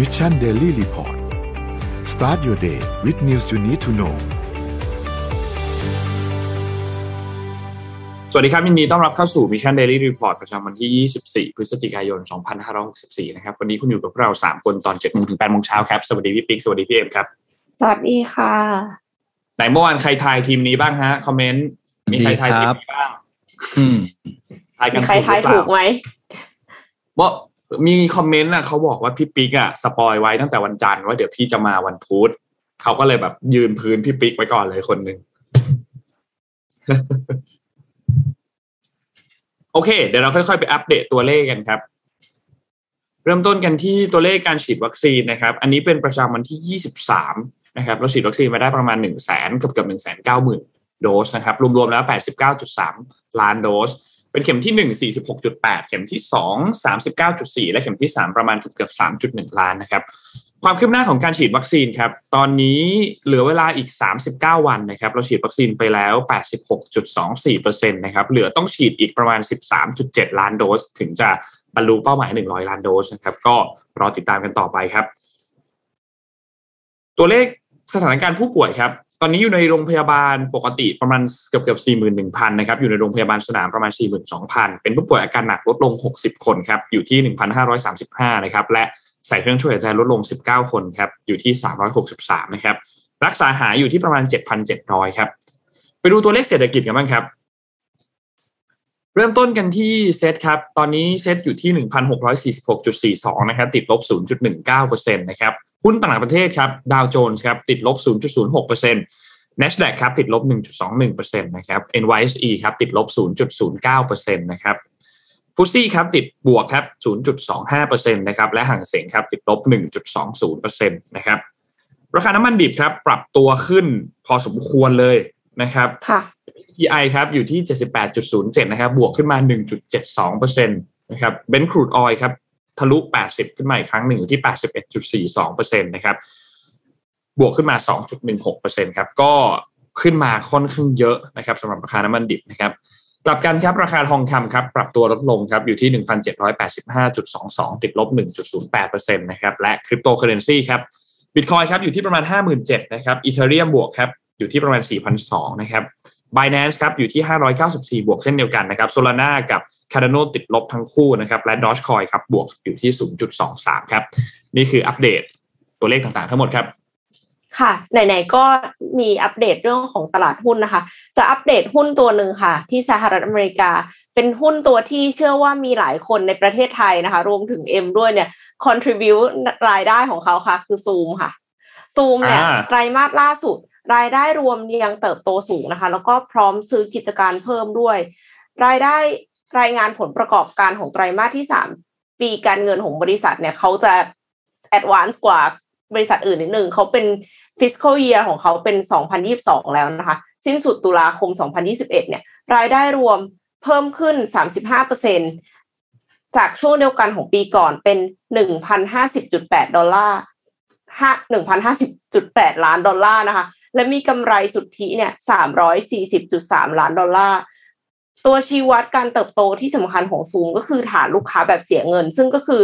Mission Daily Report start your day with news you need to know สวัสดีครับยินดีต้อนรับเข้าสู่ Mission Daily Report ประจำวันที่ 24 พฤศจิกายน 2564 นะครับ วันนี้คุณอยู่กับเรา 3 คนตอน7โมงถึง8โมงเช้าครับ สวัสดีพี่ปิ๊ก สวัสดีพี่เอ็มครับ สวัสดีค่ะ ไหนเมื่อวานใครทายทีมนี้บ้างฮะ คอมเมนต์ มีใครทายทีมนี้บ้างอืมทายกัมีนใครทายหรือถูเปกล่าไหมว่า มีคอมเมนต์อะเขาบอกว่าพี่ปิ๊กอะ spoil ไว้ตั้งแต่วันจันทร์ว่าเดี๋ยวพี่จะมาวันพุธเขาก็เลยแบบยืนพื้นพี่ปิ๊กไว้ก่อนเลยคนหนึ่งโอเค เดี๋ยวเราค่อยๆไปอัปเดตตัวเลขกันครับ เริ่มต้นกันที่ตัวเลขการฉีดวัคซีนนะครับ อันนี้เป็นประจำวันที่ 23 นะครับ เราฉีดวัคซีนมาได้ประมาณ 1 0 0 0 0แสนเกือบเกือบ1 9 0 0 0 0 โดสนะครับ รวมๆแล้ว 89.3 ล้านโดส เป็นเข็มที่1 46.8เข็มที่2 39.4และเข็มที่3ประมาณเกือบเกือบ3.1ล้านนะครับ ความคืบหน้าของการฉีดวัคซีนครับ ตอนนี้เหลือเวลาอีก39วันนะครับ เราฉีดวัคซีนไปแล้ว86.24%นตนะครับ เหลือต้องฉีดอีกประมาณ13.7ล้านโดส ถึงจะบรรลุเป้าหมาย100ล้านโดสนะครับ ก็รอติดตามกันต่อไปครับ ตัวเลขสถานการณ์ผู้ป่วยครับ ตอนนี้อยู่ในโรงพยาบาลปกติประมาณเกือบเกือบสี่หมื่นหนึ่งพันนะครับอยู่ในโรงพยาบาลสนามประมาณสี่หมื่นสองพันเป็นผู้ป่วยอาการหนักลดลงหกสิบคนครับอยู่ที่หนึ่งพันห้าร้อยสาสิบห้านะครับและใส่เครื่องช่วยหายใจลดลงสิบเก้าคนครับอยู่ที่สามร้อยหกสิบสามนะครับรักษาหายอยู่ที่ประมาณเจ็ดพันเจ็ดร้อยครับไปดูตัวเลขเศรษฐกิจกันบ้างครับ เริ่มต้นกันที่เซตครับ ตอนนี้เซตอยู่ที่ 1,646.42 นะครับ ติดลบ 0.19%นะครับ หุ้นต่างประเทศครับ ดาวโจนส์ครับ ติดลบ 0.06% NASDAQ ครับ ติดลบ 1.21%นะครับ NYSE ครับ ติดลบ 0.09%นะครับฟุตซี่ครับ ติดบวกครับ 0.25%นะครับ และห่างเสียงครับ ติดลบ 1.20%นะครับ ราคาน้ำมันดิบครับ ปรับตัวขึ้นพอสมควรเลยนะครับ WTI ครับอยู่ที่ 78.07 นะครับ บวกขึ้นมา 1.72%นะครับเบนซ์ครูดออยครับทะลุ 80 ขึ้นมาอีกครั้งหนึ่งอยู่ที่ 81.42%นะครับ บวกขึ้นมา 2.16%ครับ ก็ขึ้นมาค่อนข้างเยอะนะครับสำหรับราคาน้ำมันดิบนะครับ กลับกันครับราคาทองคำครับ ปรับตัวลดลงครับอยู่ที่ 1,785.22 ติดลบ 1.08%นะครับ และคริปโตเคอเรนซีครับบิตคอยครับอยู่ที่ประมาณ 57,000นะครับอีเทเรียมบวกครับอยู่ที่ประมาณ 4,200 นะครับ Binance ครับอยู่ที่ 594 บวกเช่นเดียวกันนะครับ Solana กับ Cardano ติดลบทั้งคู่นะครับและ Dogecoin ครับบวกอยู่ที่ 0.23 ครับ นี่คืออัปเดตตัวเลขต่างๆทั้งหมดครับ ค่ะ ไหนๆก็มีอัปเดตเรื่องของตลาดหุ้นนะคะ จะอัปเดตหุ้นตัวหนึ่งค่ะ ที่สหรัฐอเมริกา เป็นหุ้นตัวที่เชื่อว่ามีหลายคนในประเทศไทยนะคะ รวมถึงเอ็มด้วยเนี่ย contribute รายได้ของเขาค่ะ คือซูมค่ะซูมเนี่ยอ่าไตรมาสล่าสุด รายได้รวมยังเติบโตสูงนะคะ แล้วก็พร้อมซื้อกิจการเพิ่มด้วย รายได้รายงานผลประกอบการของไตรมาสที่สามปีการเงินของบริษัทเนี่ยเขาจะ advance กว่าบริษัทอื่นนิดหนึ่งเขาเป็น fiscal year ของเขาเป็น 2022 แล้วนะคะ สิ้นสุดตุลาคม 2021 เนี่ยรายได้รวมเพิ่มขึ้น 35%จากช่วงเดียวกันของปีก่อนเป็น 1,050.8 ดอลลาร์ห้า1,050.8 ล้านดอลลาร์นะคะ และมีกำไรสุทธิเนี่ย340.3ล้านดอลลาร์ ตัวชี้วัดการเติบโตที่สำคัญของซูมก็คือฐานลูกค้าแบบเสียเงิน ซึ่งก็คือ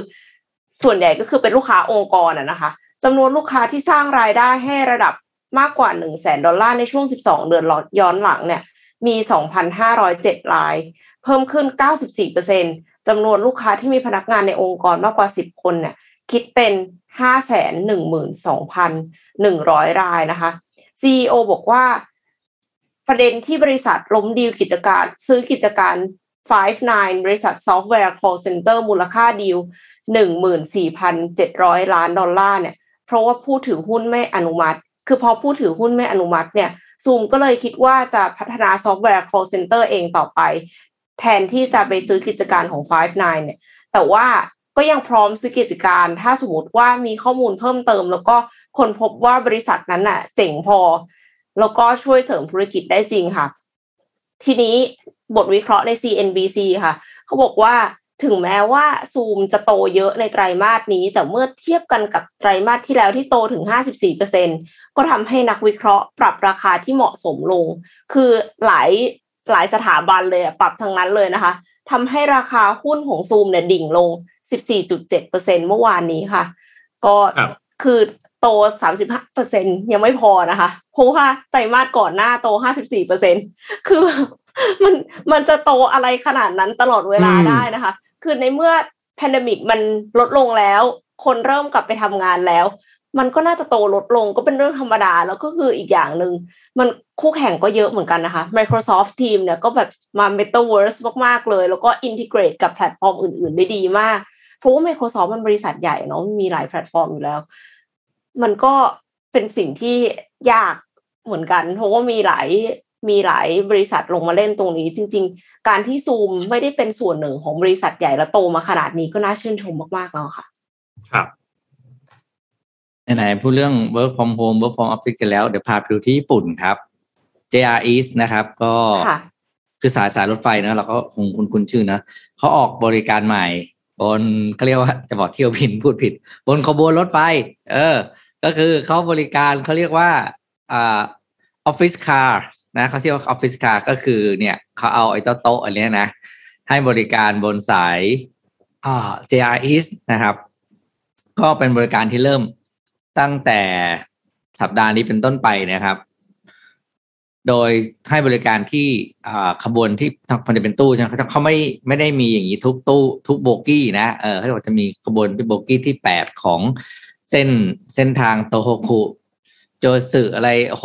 ส่วนใหญ่ก็คือเป็นลูกค้าองค์กรอะนะคะจำนวนลูกค้าที่สร้างรายได้ให้ระดับมากกว่า1 0 0 0 0แสนดอลลาร์ในช่วง 12 เดือนย้อนหลังเนี่ยมี 2,507 ราย เพิ่มขึ้น 94%จำนวนลูกค้าที่มีพนักงานในองค์กรมากกว่า 10 คนเนี่ยคิดเป็น 512,100 รายนะคะ CEO บอกว่า ประเด็นที่บริษัทล้มดีลกิจการ ซื้อกิจการ Five9 บริษัทซอฟต์แวร์ call center มูลค่าดีล14,700 ล้านดอลลาร์เนี่ย เพราะว่าผู้ถือหุ้นไม่อนุมัติ คือพอผู้ถือหุ้นไม่อนุมัติเนี่ยซูมก็เลยคิดว่าจะพัฒนาซอฟต์แวร์ call center เองต่อไป แทนที่จะไปซื้อกิจการของ Five9 เนี่ย แต่ว่า ก็ยังพร้อมซื้อกิจการ ถ้าสมมติว่ามีข้อมูลเพิ่มเติม แล้วก็คนพบว่าบริษัทนั้นน่ะ เจ๋งพอ แล้วก็ช่วยเสริมธุรกิจได้จริงค่ะ ทีนี้บทวิเคราะห์ใน CNBC ค่ะ เขาบอกว่าถึงแม้ว่าซูมจะโตเยอะในไตรมาสนี้ แต่เมื่อเทียบกันกับไตรมาสที่แล้วที่โตถึง 54%ก็ทำให้นักวิเคราะห์ปรับราคาที่เหมาะสมลง คือหลายหลายสถาบันเลยปรับทั้งนั้นเลยนะคะทำให้ราคาหุ้นของซูมเนี่ยดิ่งลง 14.7%เมื่อวานนี้ค่ะ ก็คือโตสามสิบห้าเปอร์เซ็นยังไม่พอนะคะเพราะว่าไตรมาสก่อนหน้าโตห้าสิบสี่เปอร์เซ็นคือมันมันจะโตอะไรขนาดนั้นตลอดเวลาได้นะคะ คือในเมื่อแพนดมิกมันลดลงแล้ว คนเริ่มกลับไปทำงานแล้ว มันก็น่าจะโตลดลงก็เป็นเรื่องธรรมดา แล้วก็คืออีกอย่างหนึ่งมันคู่แข่งก็เยอะเหมือนกันนะคะ Microsoft Team เนี่ยก็แบบมา Metaverse มาก ๆ เลย แล้วก็ integrate กับแพลตฟอร์มอื่น ๆ ได้ดีมาก เพราะว่า Microsoft มันบริษัทใหญ่เนาะมีหลายแพลตฟอร์มอยู่แล้ว มันก็เป็นสิ่งที่ยากเหมือนกัน เพราะว่ามีหลายมีหลายบริษัทลงมาเล่นตรงนี้ จริง ๆ การที่ซูมไม่ได้เป็นส่วนหนึ่งของบริษัทใหญ่และโตมาขนาดนี้ก็น่าชื่นชมมากๆแล้วค่ะ ครับไหนๆพูดเรื่อง work from home work from office กันแล้ว เดี๋ยวพาไปดูที่ญี่ปุ่นครับ JR East นะครับ ก็คือสายสายรถไฟนะเราก็คงคุณคุณชื่อนะเขาออกบริการใหม่ บนเขาเรียกว่าจะบอกเที่ยวบินพูดผิด บนขบวนรถไฟเออ ก็คือเขาบริการเขาเรียกว่าอ่าออฟฟิศคาร์นะเขาเรียกว่าออฟฟิศคาร์ก็คือเนี่ยเขาเอาไอ้โต๊ะอันนี้นะ ให้บริการบนสายอ่า JR East นะครับ ก็เป็นบริการที่เริ่มตั้งแต่สัปดาห์นี้เป็นต้นไปนะครับ โดยให้บริการที่ขบวนที่มันจะเป็นตู้ใช่ไหมเขาไม่ไม่ได้มีอย่างนี้ทุกตู้ทุกโบกี้นะเออเขาบอกจะมีขบวนที่โบกี้ที่แปดของเส้นเส้นทางโตโฮคุโจสึอะไรโฮ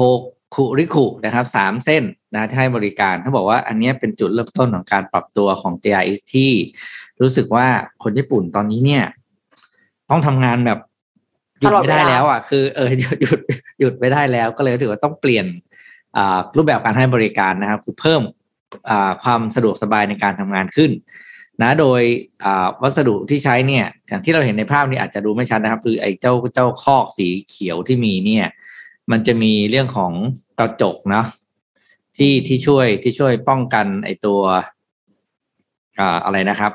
คุริคุนะครับสามเส้นนะที่ให้บริการเขาบอกว่าอันนี้เป็นจุดเริ่มต้นของการปรับตัวของ JRX ที่รู้สึกว่าคนญี่ปุ่นตอนนี้เนี่ย ต้องทำงานแบบหยุดไม่ได้แล้วอะคือเออหยุดหยุดหยุดไม่ได้แล้วก็เลยถือว่าต้องเปลี่ยน รูปแบบการให้บริการนะครับ คือเพิ่มความสะดวกสบายในการทำงานขึ้นนะโดยวัสดุที่ใช้เนี่ยอย่างที่เราเห็นในภาพนี้อาจจะดูไม่ชัดนะครับ คือไอ้เจ้าเจ้าคอกสีเขียวที่มีเนี่ย มันจะมีเรื่องของกระจกเนาะที่ที่ช่วยที่ช่วยป้องกันไอ้ตัวอะไรนะครับ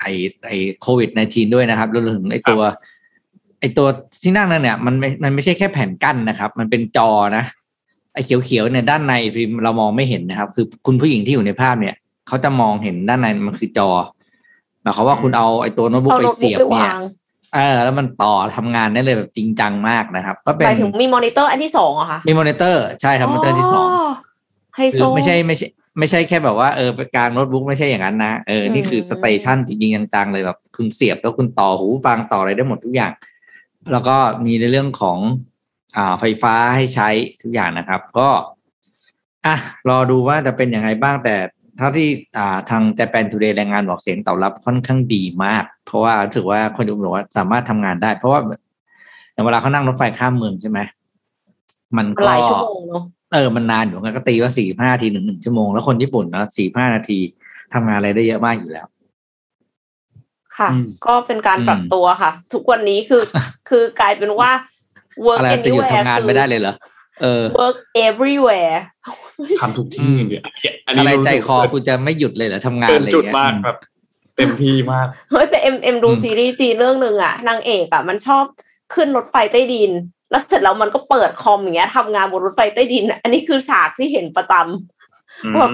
ไอ้ไอ้โควิด -19 ด้วยนะครับรวมถึงไอ้ตัวไอตัวที่นั่งนั่นเนี่ยมันไม่มันไม่ใช่แค่แผ่นกั้นนะครับ มันเป็นจอนะ เขียวๆเนี่ยด้านในเรามองไม่เห็นนะครับ คือคุณผู้หญิงที่อยู่ในภาพเนี่ยเขาจะมองเห็นด้านในมันคือจอหมายความว่าคุณเอาไอตัวโน้ตบุ๊กไปเสียบเนี่ยเออแล้วมันต่อทำงานได้เลยแบบจริงจังมากนะครับ ก็เป็นหมายถึงมีมอนิเตอร์อันที่สองอะคะมีมอนิเตอร์ใช่ครับมอนิเตอร์ที่สองคือไม่ใช่ไม่ใช่ ไม่ใช่แค่แบบว่าเออกางโน้ตบุ๊กไม่ใช่อย่างนั้นนะเออนี่คือ station จริงๆจังๆเลยแบบ คุณเสียบแล้วคุณต่อหูฟังต่ออะไรได้หมดทุกอย่าง แล้วก็มีในเรื่องของอ่า ไฟฟ้าให้ใช้ทุกอย่างนะครับ ก็อะรอดูว่าจะเป็นยังไงบ้างแต่เท่าที่อ่าทาง Japan Today รายงานบอกเสียงตอบรับค่อนข้างดีมาก เพราะว่าถือว่าคนดูบอกว่าสามารถทำงานได้ เพราะว่าอย่างเวลาเขานั่งรถไฟข้ามเมืองใช่ไหมมันก็หลายชั่วโมงเนาะเออมันนานอยู่กันก็ตีว่าสี่ห้านาทีหนึ่งหนึ่งชั่วโมงแล้วคนญี่ปุ่นเนาะสี่ห้านาทีทำงานอะไรได้เยอะมากอยู่แล้ว ค่ะ ก็เป็นการปรับตัวค่ะ ทุกวันนี้คือคือกลายเป็นว่า work anywhere ทำงานไม่ได้เลยเหรอเออ work everywhere ทำทุกที่เนี่ยอะไรใจคอคุณจะไม่หยุดเลยเหรอทำงานอะไรเงี้ยจุดมากแบบเต็มที่มากเฮ้ยแต่เอ็มเอ็มดูซีรีส์จีนเรื่องหนึ่งอะนางเอกอะมันชอบขึ้นรถไฟใต้ดิน แล้วเสร็จแล้วมันก็เปิดคอมอย่างเงี้ยทำงานบนรถไฟใต้ดิน อันนี้คือฉากที่เห็นประจำแบบ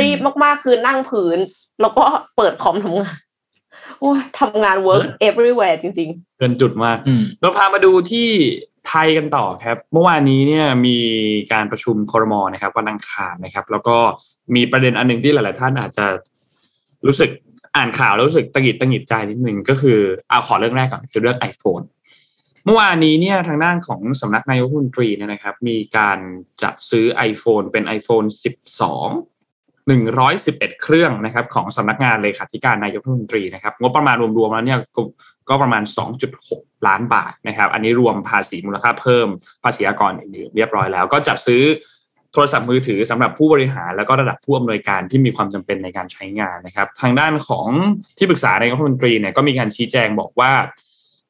รีบมากๆคือนั่งพื้น แล้วก็เปิดคอมทำงานโอ้ทำงาน work everywhere จริง ๆ เกินจุดมากเราพามาดูที่ ไทยกันต่อครับ เมื่อวานนี้เนี่ยมีการประชุมคอรมอนะครับวันอังคารนะครับ แล้วก็มีประเด็นอันหนึ่งที่หลาย ๆ ท่านอาจจะรู้สึกอ่านข่าวแล้วรู้สึกตังหิดตังหิดใจนิดหนึ่งก็คือเอาขอเรื่องแรกก่อนคือเรื่อง iPhone เมื่อวานนี้เนี่ยทางด้านของสำนักนายกรัฐมนตรีเนี่ยนะครับ มีการจัดซื้อ iPhone เป็น iPhone 12 111 เครื่องนะครับของสำนักงานเลขาธิการนายกรัฐมนตรีนะครับงบประมาณรวมๆแล้วเนี่ยกก็ประมาณ 2.6 ล้านบาทนะครับ อันนี้รวมภาษีมูลค่าเพิ่มภาษีอากรอื่นๆเรียบร้อยแล้ว ก็จัดซื้อโทรศัพท์มือถือสำหรับผู้บริหาร แล้วก็ระดับผู้อำนวยการที่มีความจำเป็นในการใช้งานนะครับ ทางด้านของที่ปรึกษานายกรัฐมนตรีเนี่ยก็มีการชี้แจงบอกว่า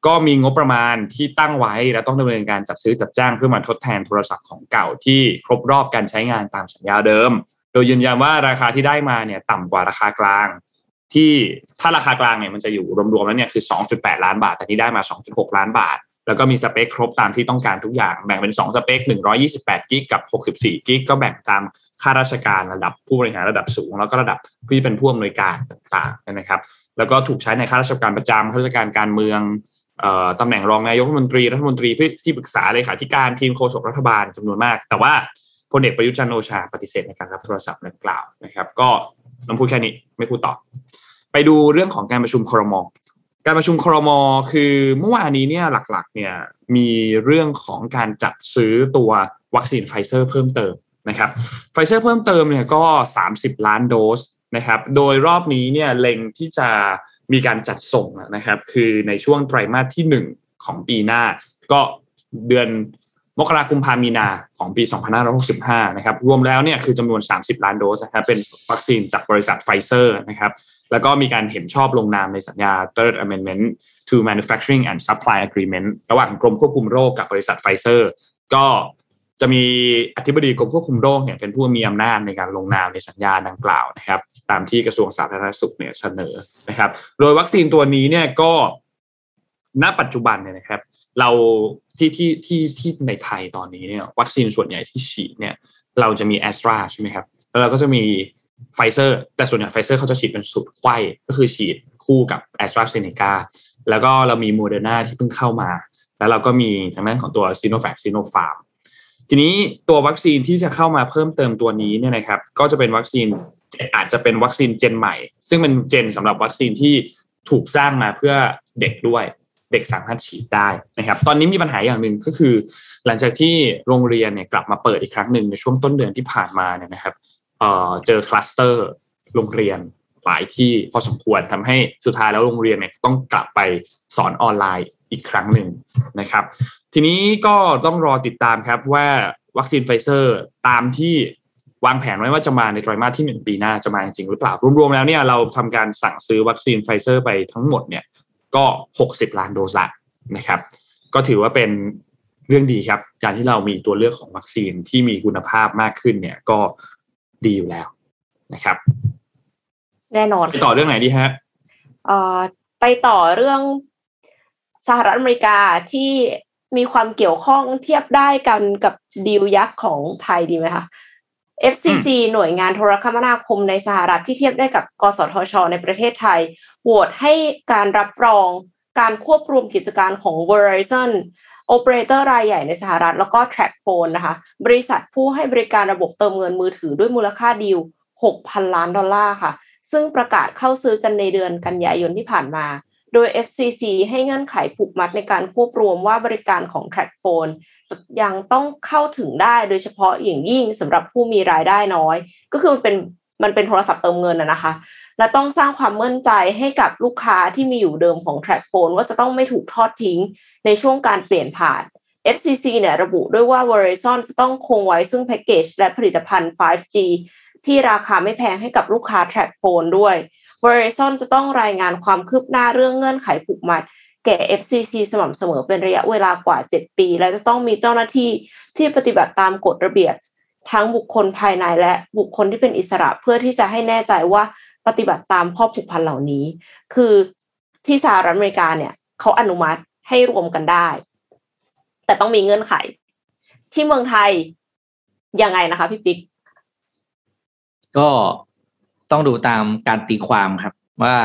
ก็มีงบประมาณที่ตั้งไว้และต้องดำเนินการจัดซื้อจัดจ้างเพื่อมาทดแทนโทรศัพท์ของเก่าที่ครบรอบการใช้งานตามสัญญาเดิม โดยยืนยันว่าราคาที่ได้มาเนี่ยต่ำกว่าราคากลาง ที่ถ้าราคากลางเนี่ยมันจะอยู่รวมๆแล้วเนี่ยคือ 2.8 ล้านบาท แต่ที่ได้มา 2.6 ล้านบาท แล้วก็มีสเปคครบตามที่ต้องการทุกอย่างแบ่งเป็น 2 สเปค 128กิกกับ 64กิกก็แบ่งตามค่าราชการระดับผู้บริหารระดับสูง แล้วก็ระดับที่เป็นผู้อำนวยการต่างๆนะครับ แล้วก็ถูกใช้ในข้าราชการประจำข้าราชการการเมืองตำแหน่งรองนายกรัฐมนตรีรัฐมนตรีที่ปรึกษาเลขาธิการทีมโฆษกรัฐบาลจำนวนมาก แต่ว่า พลเอกประยุจันโอชาปฏิเสธในการรับโทรศัพท์ดังกล่าวนะครับ ก็น้องพูดแค่นี้ไม่พูดต่อ ไปดูเรื่องของการประชุมครมการประชุมครมคือเมื่อวานนี้เนี่ยหลักๆเนี่ยมีเรื่องของการจัดซื้อตัววัคซีนไฟเซอร์เพิ่มเติมนะครับไฟเซอร์เพิ่มเติมเนี่ยก็ 30 ล้านโดสนะครับโดยรอบนี้เนี่ยเล็งที่จะมีการจัดส่งนะครับคือในช่วงไตรมาสที่ 1 ของปีหน้า ก็เดือน มกราคมกุมภามีนาของปี 2565 นะครับ รวมแล้วเนี่ยคือจำนวน 30 ล้านโดสนะครับ เป็นวัคซีนจากบริษัทไฟเซอร์นะครับ แล้วก็มีการเห็นชอบลงนามในสัญญา Third Amendment to Manufacturing and Supply Agreement ระหว่างกรมควบคุมโรคกับบริษัทไฟเซอร์ ก็จะมีอธิบดีกรมควบคุมโรคเนี่ยเป็นผู้มีอำนาจในการลงนามในสัญญาดังกล่าวนะครับ ตามที่กระทรวงสาธารณสุขเนี่ยเสนอนะครับ โดยวัคซีนตัวนี้เนี่ยก็ณปัจจุบันเนี่ยนะครับ เรา ที่ที่ที่ที่ในไทยตอนนี้เนี่ยวัคซีนส่วนใหญ่ที่ฉีดเนี่ยเราจะมีแอสตราใช่ไหมครับ แล้วเราก็จะมีไฟเซอร์แต่ส่วนใหญ่ไฟเซอร์เขาจะฉีดเป็นสูตรไขว้ก็คือฉีดคู่กับแอสตราเซเนกาแล้วก็เรามีโมเดอร์นาที่เพิ่งเข้ามา แล้วเราก็มีทางด้านของตัวซิโนแวคซิโนฟาร์มทีนี้ตัววัคซีนที่จะเข้ามาเพิ่มเติมตัวนี้เนี่ยนะครับ ก็จะเป็นวัคซีนอาจจะเป็นวัคซีน gen ใหม่ ซึ่งเป็น gen สำหรับวัคซีนที่ถูกสร้างมาเพื่อเด็กด้วย เด็กสามารถฉีดได้นะครับ ตอนนี้มีปัญหาอย่างหนึ่งก็คือ หลังจากที่โรงเรียนเนี่ยกลับมาเปิดอีกครั้งหนึ่งในช่วงต้นเดือนที่ผ่านมาเนี่ยนะครับเจอคลัสเตอร์โรงเรียนหลายที่พอสมควรทำให้สุดท้ายแล้วโรงเรียนเนี่ยต้องกลับไปสอนออนไลน์อีกครั้งหนึ่งนะครับ ทีนี้ก็ต้องรอติดตามครับว่าวัคซีนไฟเซอร์ตามที่วางแผนไว้ว่าจะมาในไตรมาสที่หนึ่งปีหน้าจะมาจริงหรือเปล่า รวมๆแล้วเนี่ยเราทำการสั่งซื้อวัคซีนไฟเซอร์ไปทั้งหมดเนี่ย ก็หกสิบล้านโดสแล้วนะครับ ก็ถือว่าเป็นเรื่องดีครับ การที่เรามีตัวเลือกของวัคซีนที่มีคุณภาพมากขึ้นเนี่ยก็ดีอยู่แล้วนะครับ แน่นอนไปต่อเรื่องไหนดีฮะเอ่อไปต่อเรื่องสหรัฐอเมริกาที่มีความเกี่ยวข้องเทียบได้กันกับดีลยักษ์ของไทยดีไหมคะ FCC หน่วยงานโทรคมนาคมในสหรัฐที่เทียบได้กับกสทช ในประเทศไทยโหวตให้การรับรองการควบรวมกิจการของ Verizon โอเปอเรเตอร์รายใหญ่ในสหรัฐ แล้วก็ TrackPhone นะคะ บริษัทผู้ให้บริการระบบเติมเงินมือถือด้วยมูลค่าดีล 6,000 ล้านดอลลาร์ค่ะ ซึ่งประกาศเข้าซื้อกันในเดือนกันยายนที่ผ่านมา โดย FCC ให้เงื่อนไขผูกมัดในการควบรวมว่าบริการของ TrackPhone ยังต้องเข้าถึงได้โดยเฉพาะอย่างยิ่งสำหรับผู้มีรายได้น้อย ก็คือมันเป็นมันเป็นโทรศัพท์เติมเงินนะคะ และต้องสร้างความมั่นใจให้กับลูกค้าที่มีอยู่เดิมของ TrackPhone ว่าจะต้องไม่ถูกทอดทิ้งในช่วงการเปลี่ยนผ่าน FCC เนี่ยระบุด้วยว่า Verizon จะต้องคงไว้ซึ่งแพ็กเกจและผลิตภัณฑ์ 5G ที่ราคาไม่แพงให้กับลูกค้า TrackPhone ด้วย Verizon จะต้องรายงานความคืบหน้าเรื่องเงื่อนไขผูกมัด แก่ FCC สม่ำเสมอเป็นระยะเวลากว่า 7 ปี และจะต้องมีเจ้าหน้าที่ที่ปฏิบัติตามกฎระเบียบ ทั้งบุคคลภายในและบุคคลที่เป็นอิสระเพื่อที่จะให้แน่ใจว่าปฏิบัติตามข้อผูกพันเหล่านี้ คือที่สหรัฐอเมริกาเนี่ยเขาอนุมัติให้รวมกันได้ แต่ต้องมีเงื่อนไข ที่เมืองไทยยังไงนะคะพี่ปิ๊กก็ ต้องดูตามการตีความครับ ว่า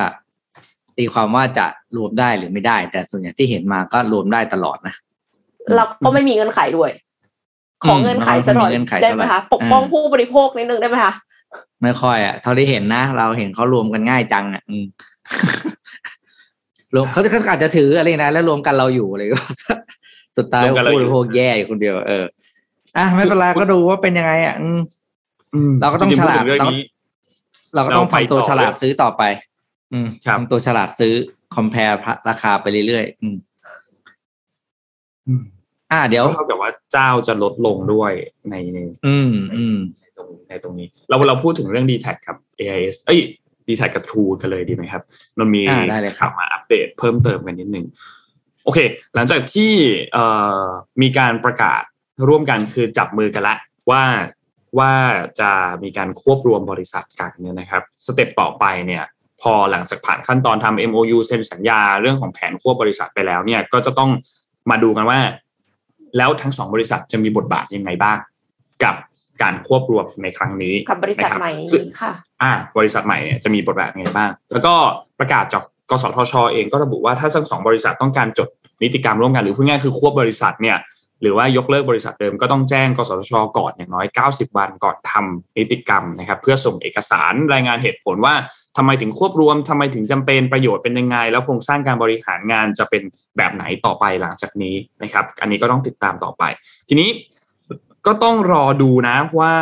ตีความว่าจะรวมได้หรือไม่ได้ แต่ส่วนใหญ่ที่เห็นมาก็รวมได้ตลอดนะเราก็ไม่มีเงินไขด้วย ของเงินไขสักหน่อยได้ไหมคะปกป้องผู้บริโภคนิดนึงได้ไหมคะไม่ค่อยอะเท่าที่เห็นนะเราเห็นเขารวมกันง่ายจังอะรวมเขาเขาอาจจะถืออะไรนะแล้วรวมกันเราอยู่อะไรก็สุดท้ายผู้บริโภคแย่อยู่คนเดียว เอออะไม่เป็นไรก็ดูว่าเป็นยังไงอะเราก็ต้องฉลาดเรา เราก็ต้องทำตัวฉลาดซื้อต่อไป อืมทำตัวฉลาดซื้อคอมเพลราคาไปเรื่อยๆอืมอ่า เดี๋ยวเท่ากับว่าเจ้าจะลดลงด้วยในในอืมอืมในตรงในตรงนี้ เราเราพูดถึงเรื่อง d t แทครับ AIS เอ้ย d t แทกับ True กันเลยดีไหมครับมันมีข่าวมาอัปเดตเพิ่มเติมกันนิดนึงโอเค หลังจากที่เอ่อมีการประกาศร่วมกันคือจับมือกันละว่า ว่าจะมีการควบรวมบริษัทกันเนี่ยนะครับสเต็ปต่อไปเนี่ยพอหลังจากผ่านขั้นตอนทำ MOU เซ็นสัญญาเรื่องของแผนควบบริษัทไปแล้วเนี่ยก็จะต้องมาดูกันว่า แล้วทั้งสองบริษัทจะมีบทบาทยังไงบ้าง กับการควบรวมในครั้งนี้กับบริษัทใหม่ค่ะอ่าบริษัทใหม่เนี่ยจะมีบทบาทยังไงบ้าง แล้วก็ประกาศจากกสทช เองก็ระบุว่าถ้าทั้งสองบริษัทต้องการจดนิติกรรมร่วมกันหรือพูดง่ายคือควบบริษัทเนี่ย หรือว่ายกเลิกบริษัทเดิมก็ต้องแจ้งกสทชก่อนอย่างน้อย 90 วันก่อนทำนิติกรรมนะครับเพื่อส่งเอกสารรายงานเหตุผลว่าทำไมถึงควบรวมทำไมถึงจำเป็นประโยชน์เป็นยังไง แล้วโครงสร้างการบริหารงานจะเป็นแบบไหนต่อไปหลังจากนี้นะครับ อันนี้ก็ต้องติดตามต่อไป ทีนี้ก็ต้องรอดูนะว่า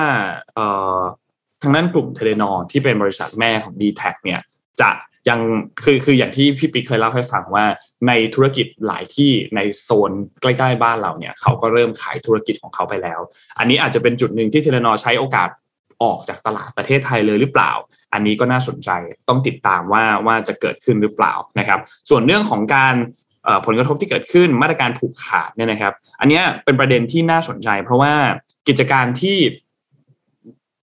ทางด้านกลุ่มเทเลนอที่เป็นบริษัทแม่ของ d t แทเนี่ยจะ ยังคือคืออย่างที่พี่ปิ๊กเคยเล่าให้ฟังว่า ในธุรกิจหลายที่ในโซนใกล้ๆบ้านเราเนี่ย เขาก็เริ่มขายธุรกิจของเขาไปแล้ว อันนี้อาจจะเป็นจุดหนึ่งที่เทเลนอใช้โอกาสออกจากตลาดประเทศไทยเลยหรือเปล่า อันนี้ก็น่าสนใจต้องติดตามว่าว่าจะเกิดขึ้นหรือเปล่านะครับ ส่วนเรื่องของการผลกระทบที่เกิดขึ้นมาตรการผูกขาดเนี่ยนะครับ อันนี้เป็นประเด็นที่น่าสนใจ เพราะว่ากิจการที่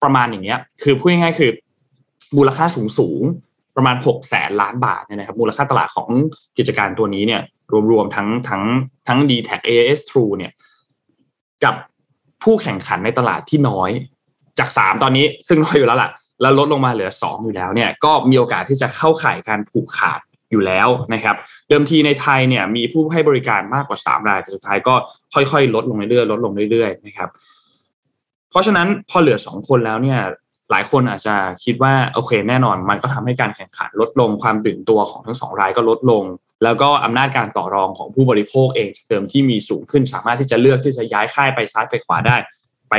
ประมาณอย่างเงี้ย คือพูดง่ายๆคือมูลค่าสูงสูง ประมาณ6แสนล้านบาทเนี่ยนะครับมูลค่าตลาดของกิจการตัวนี้เนี่ยรวมๆทั้งทั้งทั้ง d t แท็ AS True เนี่ยกับผู้แข่งขันในตลาดที่น้อยจากสามตอนนี้ซึ่งน้อยอยู่แล้วล่ะ แล้วลดลงมาเหลือสองอยู่แล้วเนี่ยก็มีโอกาสที่จะเข้าข่ายการผูกขาดอยู่แล้วนะครับ เดิมทีในไทยเนี่ยมีผู้ให้บริการมากกว่าสามรายแต่สุดท้ายก็ค่อยๆ ลดลงเรื่อยๆลดลงเรื่อยๆนะครับ เพราะฉะนั้นพอเหลือสองคนแล้วเนี่ย หลายคนอาจจะคิดว่าโอเคแน่นอน มันก็ทำให้การแข่งขันลดลงความตื่นตัวของทั้งสองรายก็ลดลง แล้วก็อำนาจการต่อรองของผู้บริโภคเองจากเดิมที่มีสูงขึ้น สามารถที่จะเลือกที่จะย้ายค่ายไปซ้ายไปขวาได้ ไป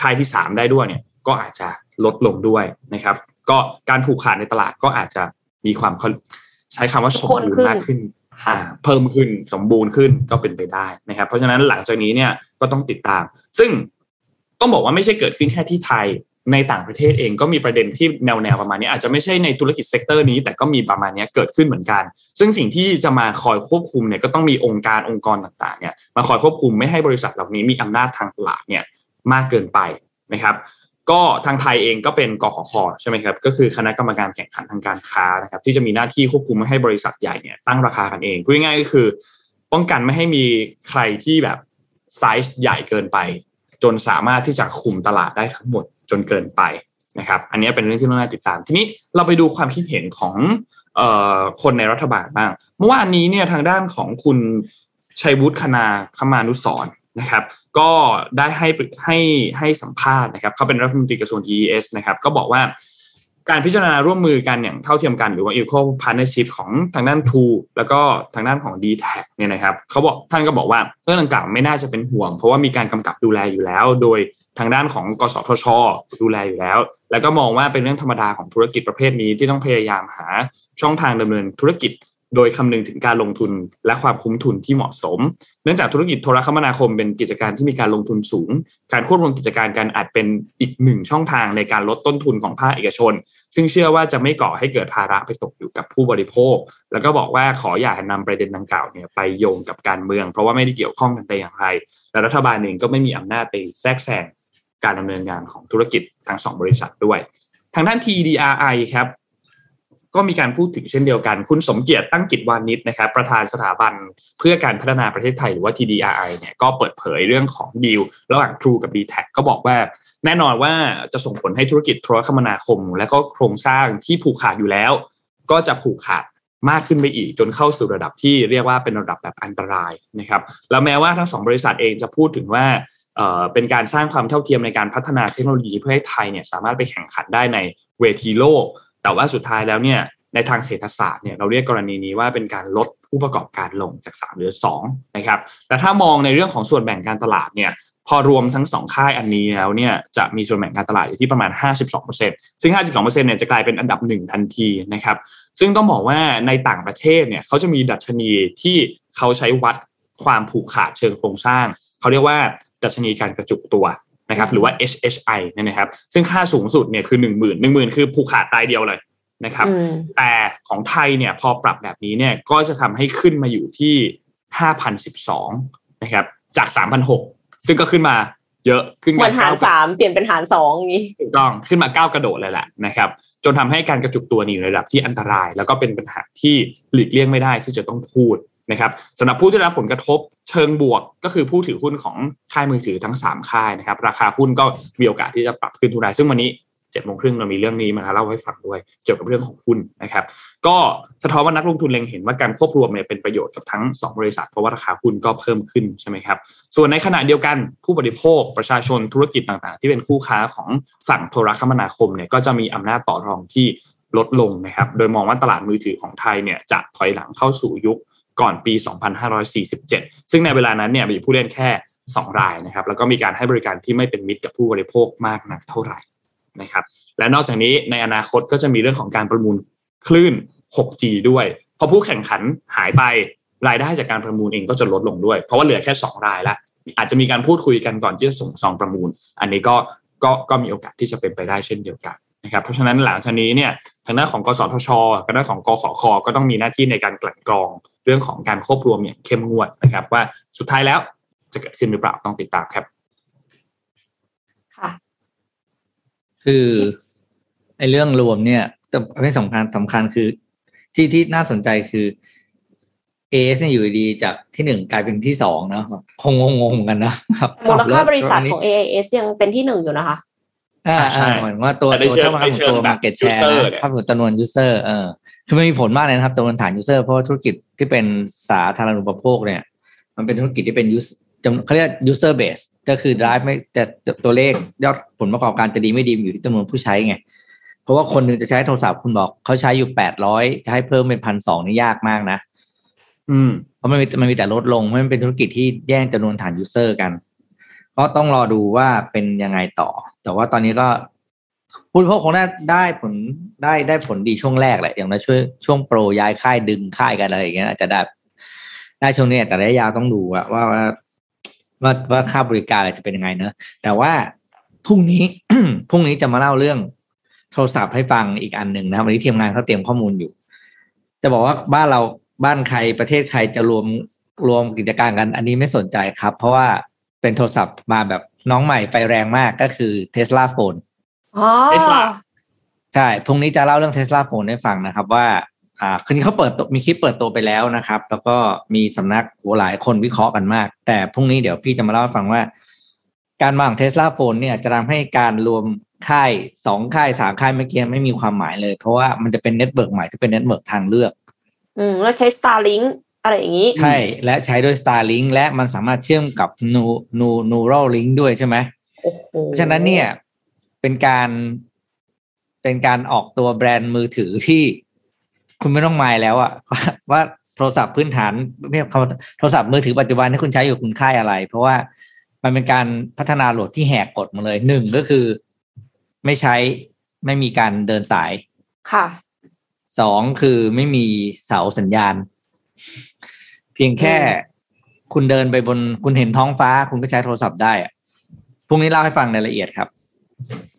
ค่ายที่สามได้ด้วยเนี่ยก็อาจจะลดลงด้วยนะครับ ก็การผูกขาดในตลาดก็อาจจะมีความใช้คำว่าสมบูรณ์มากขึ้นเพิ่มขึ้นสมบูรณ์ขึ้นก็เป็นไปได้นะครับ เพราะฉะนั้นหลังจากนี้เนี่ยก็ต้องติดตาม ซึ่งต้องบอกว่าไม่ใช่เกิดขึ้นแค่ที่ไทย ในต่างประเทศเองก็มีประเด็นที่แนวแนวประมาณนี้อาจจะไม่ใช่ในธุรกิจ sector นี้ แต่ก็มีประมาณนี้เกิดขึ้นเหมือนกัน ซึ่งสิ่งที่จะมาคอยควบคุมเนี่ยก็ต้องมีองค์การองค์กรต่างๆเนี่ยมาคอยควบคุมไม่ให้บริษัทเหล่านี้มีอำนาจทางตลาดเนี่ยมากเกินไปนะครับก็ทางไทยเองก็เป็นกขคใช่ไหมครับก็คือคณะกรรมการแข่งขันทางการค้านะครับที่จะมีหน้าที่ควบคุมไม่ให้บริษัทใหญ่เนี่ยตั้งราคากันเองพูดง่ายๆก็คือ ป้องกันไม่ให้มีใครที่แบบไซส์ใหญ่เกินไป จนสามารถที่จะคุมตลาดได้ทั้งหมด จนเกินไปนะครับ อันนี้เป็นเรื่องที่น่าติดตาม ทีนี้เราไปดูความคิดเห็นของคนในรัฐบาลบ้าง เมื่อวานนี้เนี่ยทางด้านของคุณชัยวุฒิคณาคมานุสรนะครับ ก็ได้ให้ให้ให้สัมภาษณ์นะครับ เขาเป็นรัฐมนตรีกระทรวง TES นะครับ ก็บอกว่าการพิจารณาร่วมมือกันอย่างเท่าเทียมกันหรือว่า equal partnership ของทางด้าน True แล้วก็ทางด้านของ d t แทเนี่ยนะครับเขาบอกท่านก็บอกว่าเรื่องต่างๆไม่น่าจะเป็นห่วง เพราะว่ามีการกำกับดูแลอยู่แล้ว โดย ทางด้านของกสทช ดูแลอยู่แล้ว แล้วก็มองว่าเป็นเรื่องธรรมดาของธุรกิจประเภทนี้ที่ต้องพยายามหาช่องทางดำเนินธุรกิจ โดยคำนึงถึงการลงทุนและความคุ้มทุนที่เหมาะสม เนื่องจากธุรกิจโทรคมนาคมเป็นกิจการที่มีการลงทุนสูง การควบรวมกิจการกันอาจเป็นอีกหนึ่งช่องทางในการลดต้นทุนของภาคเอกชน ซึ่งเชื่อว่าจะไม่ก่อให้เกิดภาระไปตกอยู่กับผู้บริโภค แล้วก็บอกว่าขออย่านำประเด็นดังกล่าวเนี่ยไปโยงกับการเมือง เพราะว่าไม่ได้เกี่ยวข้องกันแต่อย่างไรและรัฐบาลเองก็ไม่มีอำนาจไปแทรกแซง การดำเนินงานของธุรกิจทั้งสองบริษัทด้วย ทางด้าน TDRI ครับก็มีการพูดถึงเช่นเดียวกัน คุณสมเกียรติตั้งกิจวานิชนะครับประธานสถาบันเพื่อการพัฒนาประเทศไทยหรือว่า TDRI เนี่ยก็เปิดเผยเรื่องของดีลระหว่าง True กับ d t แทก็บอกว่าแน่นอนว่าจะส่งผลให้ธุรกิจโทรคมนาคม และก็โครงสร้างที่ผูกขาดอยู่แล้ว ก็จะผูกขาดมากขึ้นไปอีก จนเข้าสู่ระดับที่เรียกว่าเป็นระดับแบบอันตรายนะครับแล้วแม้ว่าทั้งสองบริษัทเองจะพูดถึงว่า เป็นการสร้างความเท่าเทียมในการพัฒนาเทคโนโลยีเพื่อให้ไทยเนี่ยสามารถไปแข่งขันได้ในเวทีโลก แต่ว่าสุดท้ายแล้วเนี่ยในทางเศรษฐศาสตร์เนี่ยเราเรียกกรณีนี้ว่าเป็นการลดผู้ประกอบการลงจาก 3 เหลือ2นะครับแต่ถ้ามองในเรื่องของส่วนแบ่งการตลาดเนี่ยพอรวมทั้ง 2 ค่ายอันนี้แล้วเนี่ยจะมีส่วนแบ่งการตลาดอยู่ที่ประมาณ 52%ซึ่ง 52%เนี่ยจะกลายเป็นอันดับหนึ่งทันทีนะครับซึ่งต้องบอกว่าในต่างประเทศเนี่ยเขาจะมีดัชนีที่เขาใช้วัดความผูกขาดเชิงโครงสร้าง เขาเรียกว่า ดัชนีการกระจุกตัวนะครับ หรือว่า HHI เนี่ยนะครับ ซึ่งค่าสูงสุดเนี่ยคือ1 0 0 0 0 1 0,000คือผูกขาดตายเดียวเลยนะครับ แต่ของไทยเนี่ยพอปรับแบบนี้เนี่ยก็จะทำให้ขึ้นมาอยู่ที่ห้าพันสิบสองนะครับ จากสามพันหกซึ่งก็ขึ้นมาเยอะขึ้นมาหารสามเปลี่ยนเป็นหารสองนี้ถูกต้องขึ้นมาเก้ากระโดดเลยแหละนะครับ จนทำให้การกระจุกตัวนี่อยู่ในระดับที่อันตราย แล้วก็เป็นปัญหาที่หลีกเลี่ยงไม่ได้ที่จะต้องพูด นะครับสำหรับผู้ที่รับผลกระทบเชิงบวกก็คือผู้ถือหุ้นของค่ายมือถือทั้ง 3 ค่ายนะครับราคาหุ้นก็มีโอกาสที่จะปรับขึ้นทุนได้ซึ่งวันนี้จ็ดโมงครึ่งเรามีเรื่องนี้มาเล่าให้ฟังด้วย เกี่ยวกับเรื่องของหุ้นนะครับ ก็สะท้อนว่านักลงทุนเล็งเห็นว่าการควบรวมเนี่ยเป็นประโยชน์กับทั้ง 2 บริษัทเพราะว่าราคาหุ้นก็เพิ่มขึ้นใช่ไหมครับ ส่วนในขณะเดียวกันผู้บริโภคประชาชนธุรกิจต่างๆ ที่เป็นคู่ค้าของฝั่งโทรคมนาคมเนี่ยก็จะมีอำนาจต่อรองที่ลดลงนะครับ โดยมองว่าตลาดมือถือของไทยเนี่ยจะถอยหลังเข้าสู่ยุค ก่อนปี 2547 ซึ่งในเวลานั้นเนี่ยมีผู้เล่นแค่ 2 รายนะครับ แล้วก็มีการให้บริการที่ไม่เป็นมิตรกับผู้บริโภคมากนักเท่าไหร่นะครับ และนอกจากนี้ในอนาคตก็จะมีเรื่องของการประมูลคลื่น 6G ด้วย พอผู้แข่งขันหายไปรายได้จากการประมูลเองก็จะลดลงด้วย เพราะว่าเหลือแค่ 2 รายแล้วอาจจะมีการพูดคุยกันก่อนที่จะส่งซองประมูล อันนี้ก็ก็ก็มีโอกาสที่จะเป็นไปได้เช่นเดียวกัน นะครับเพราะฉะนั้นหลังจากนี้เนี่ยทางด้านของกสทชกับด้านของกขคก็ต้องมีหน้าที่ในการกลั่นกรองเรื่องของการควบรวมอย่างเข้มงวดนะครับ ว่าสุดท้ายแล้วจะเกิดขึ้นหรือเปล่าต้องติดตามครับค่ะคือไอ้เรื่องรวมเนี่ยแต่ไม่สำคัญสำคัญคือ ที่ที่น่าสนใจคือ AIS เนี่ยอยู่ดีๆจากที่หนึ่งกลายเป็นที่สองเนาะคงงงๆกันนะครับมูลค่าบริษัทของ AIS ยังเป็นที่หนึ่งอยู่นะคะ อ่าอ่าเหมือนว่าตัวตัวถ้ามาตัว market share นะถ้าจำนวน user เออคือมันมีผลมากเลยนะครับจำนวนฐาน user เพราะธุรกิจที่เป็นสาธารณูปโภคเนี่ย มันเป็นธุรกิจที่เป็นยูจำเขาเรียก user base ก็คือ drive ไม่แต่ตัวเลขยอดผลประกอบการจะดีไม่ดีอยู่ที่จำนวนผู้ใช้ไงเพราะว่าคนหนึ่งจะใช้โทรศัพท์คุณบอกเขาใช้อยู่แปดร้อยจะให้เพิ่มเป็นพันสองนี่ยากมากนะ อืม เพราะมันมีมันมีแต่ลดลงมันเป็นธุรกิจที่แย่งจำนวนฐานยูเซอร์กัน ก็ต้องรอดูว่าเป็นยังไงต่อ แต่ว่าตอนนี้ก็ผู้บริโภคคงได้ได้ผลได้ได้ผลดีช่วงแรกแหละ อย่างนั้นช่วยช่วงโปรย้ายค่ายดึงค่ายกันอะไรอย่างเงี้ยอาจจะได้ได้ช่วงนี้แต่ระยะยาวต้องดูว่าว่าว่าว่าค่าบริการจะเป็นยังไงเนอะแต่ว่าพรุ่งนี้พรุ่งนี้จะมาเล่าเรื่องโทรศัพท์ให้ฟังอีกอันหนึ่งนะวันนี้ทีมงานเขาเตรียมข้อมูลอยู่ จะบอกว่าบ้านเราบ้านใครประเทศใครจะรวมรวมกิจการกัน อันนี้ไม่สนใจครับ เพราะว่าเป็นโทรศัพท์มาแบบ น้องใหม่ไฟแรงมากก็คือเทสลาโฟนเทสลาใช่พรุ่งนี้จะเล่าเรื่อง Tesla Phone ให้ฟังนะครับว่าอ่าคืนเขาเปิดมีคลิปเปิดตัวไปแล้วนะครับ แล้วก็มีสำนักหลายคนวิเคราะห์กันมาก แต่พรุ่งนี้เดี๋ยวพี่จะมาเล่าให้ฟังว่า การวาง Tesla Phone เนี่ยจะทำให้การรวมค่ายสองค่ายสามค่ายเมื่อกี้ไม่มีความหมายเลย เพราะว่ามันจะเป็น network ใหม่ที่เป็น network ทางเลือก อืมแล้วใช้ Starlink อะไรอย่างนี้ ใช่และใช้ด้วย Starlink และมันสามารถเชื่อมกับนูนูนูรัลลิงด้วยใช่ไหมฉะนั้นเนี่ยเป็นการเป็นการออกตัวแบรนด์มือถือที่คุณไม่ต้องหมายแล้วอะว่าโทรศัพท์พื้นฐานไม่คำโทรศัพท์มือถือปัจจุบันที่คุณใช้อยู่คุณค่ายอะไร เพราะว่ามันเป็นการพัฒนาโหลดที่แหกกฎมาเลยหนึ่งก็คือ ไม่ใช้ไม่มีการเดินสายค่ะสองคือไม่มีเสาสัญญาณ เพียงแค่คุณเดินไปบนคุณเห็นท้องฟ้า คุณก็ใช้โทรศัพท์ได้อะพรุ่งนี้เล่าให้ฟังในละเอียดครับ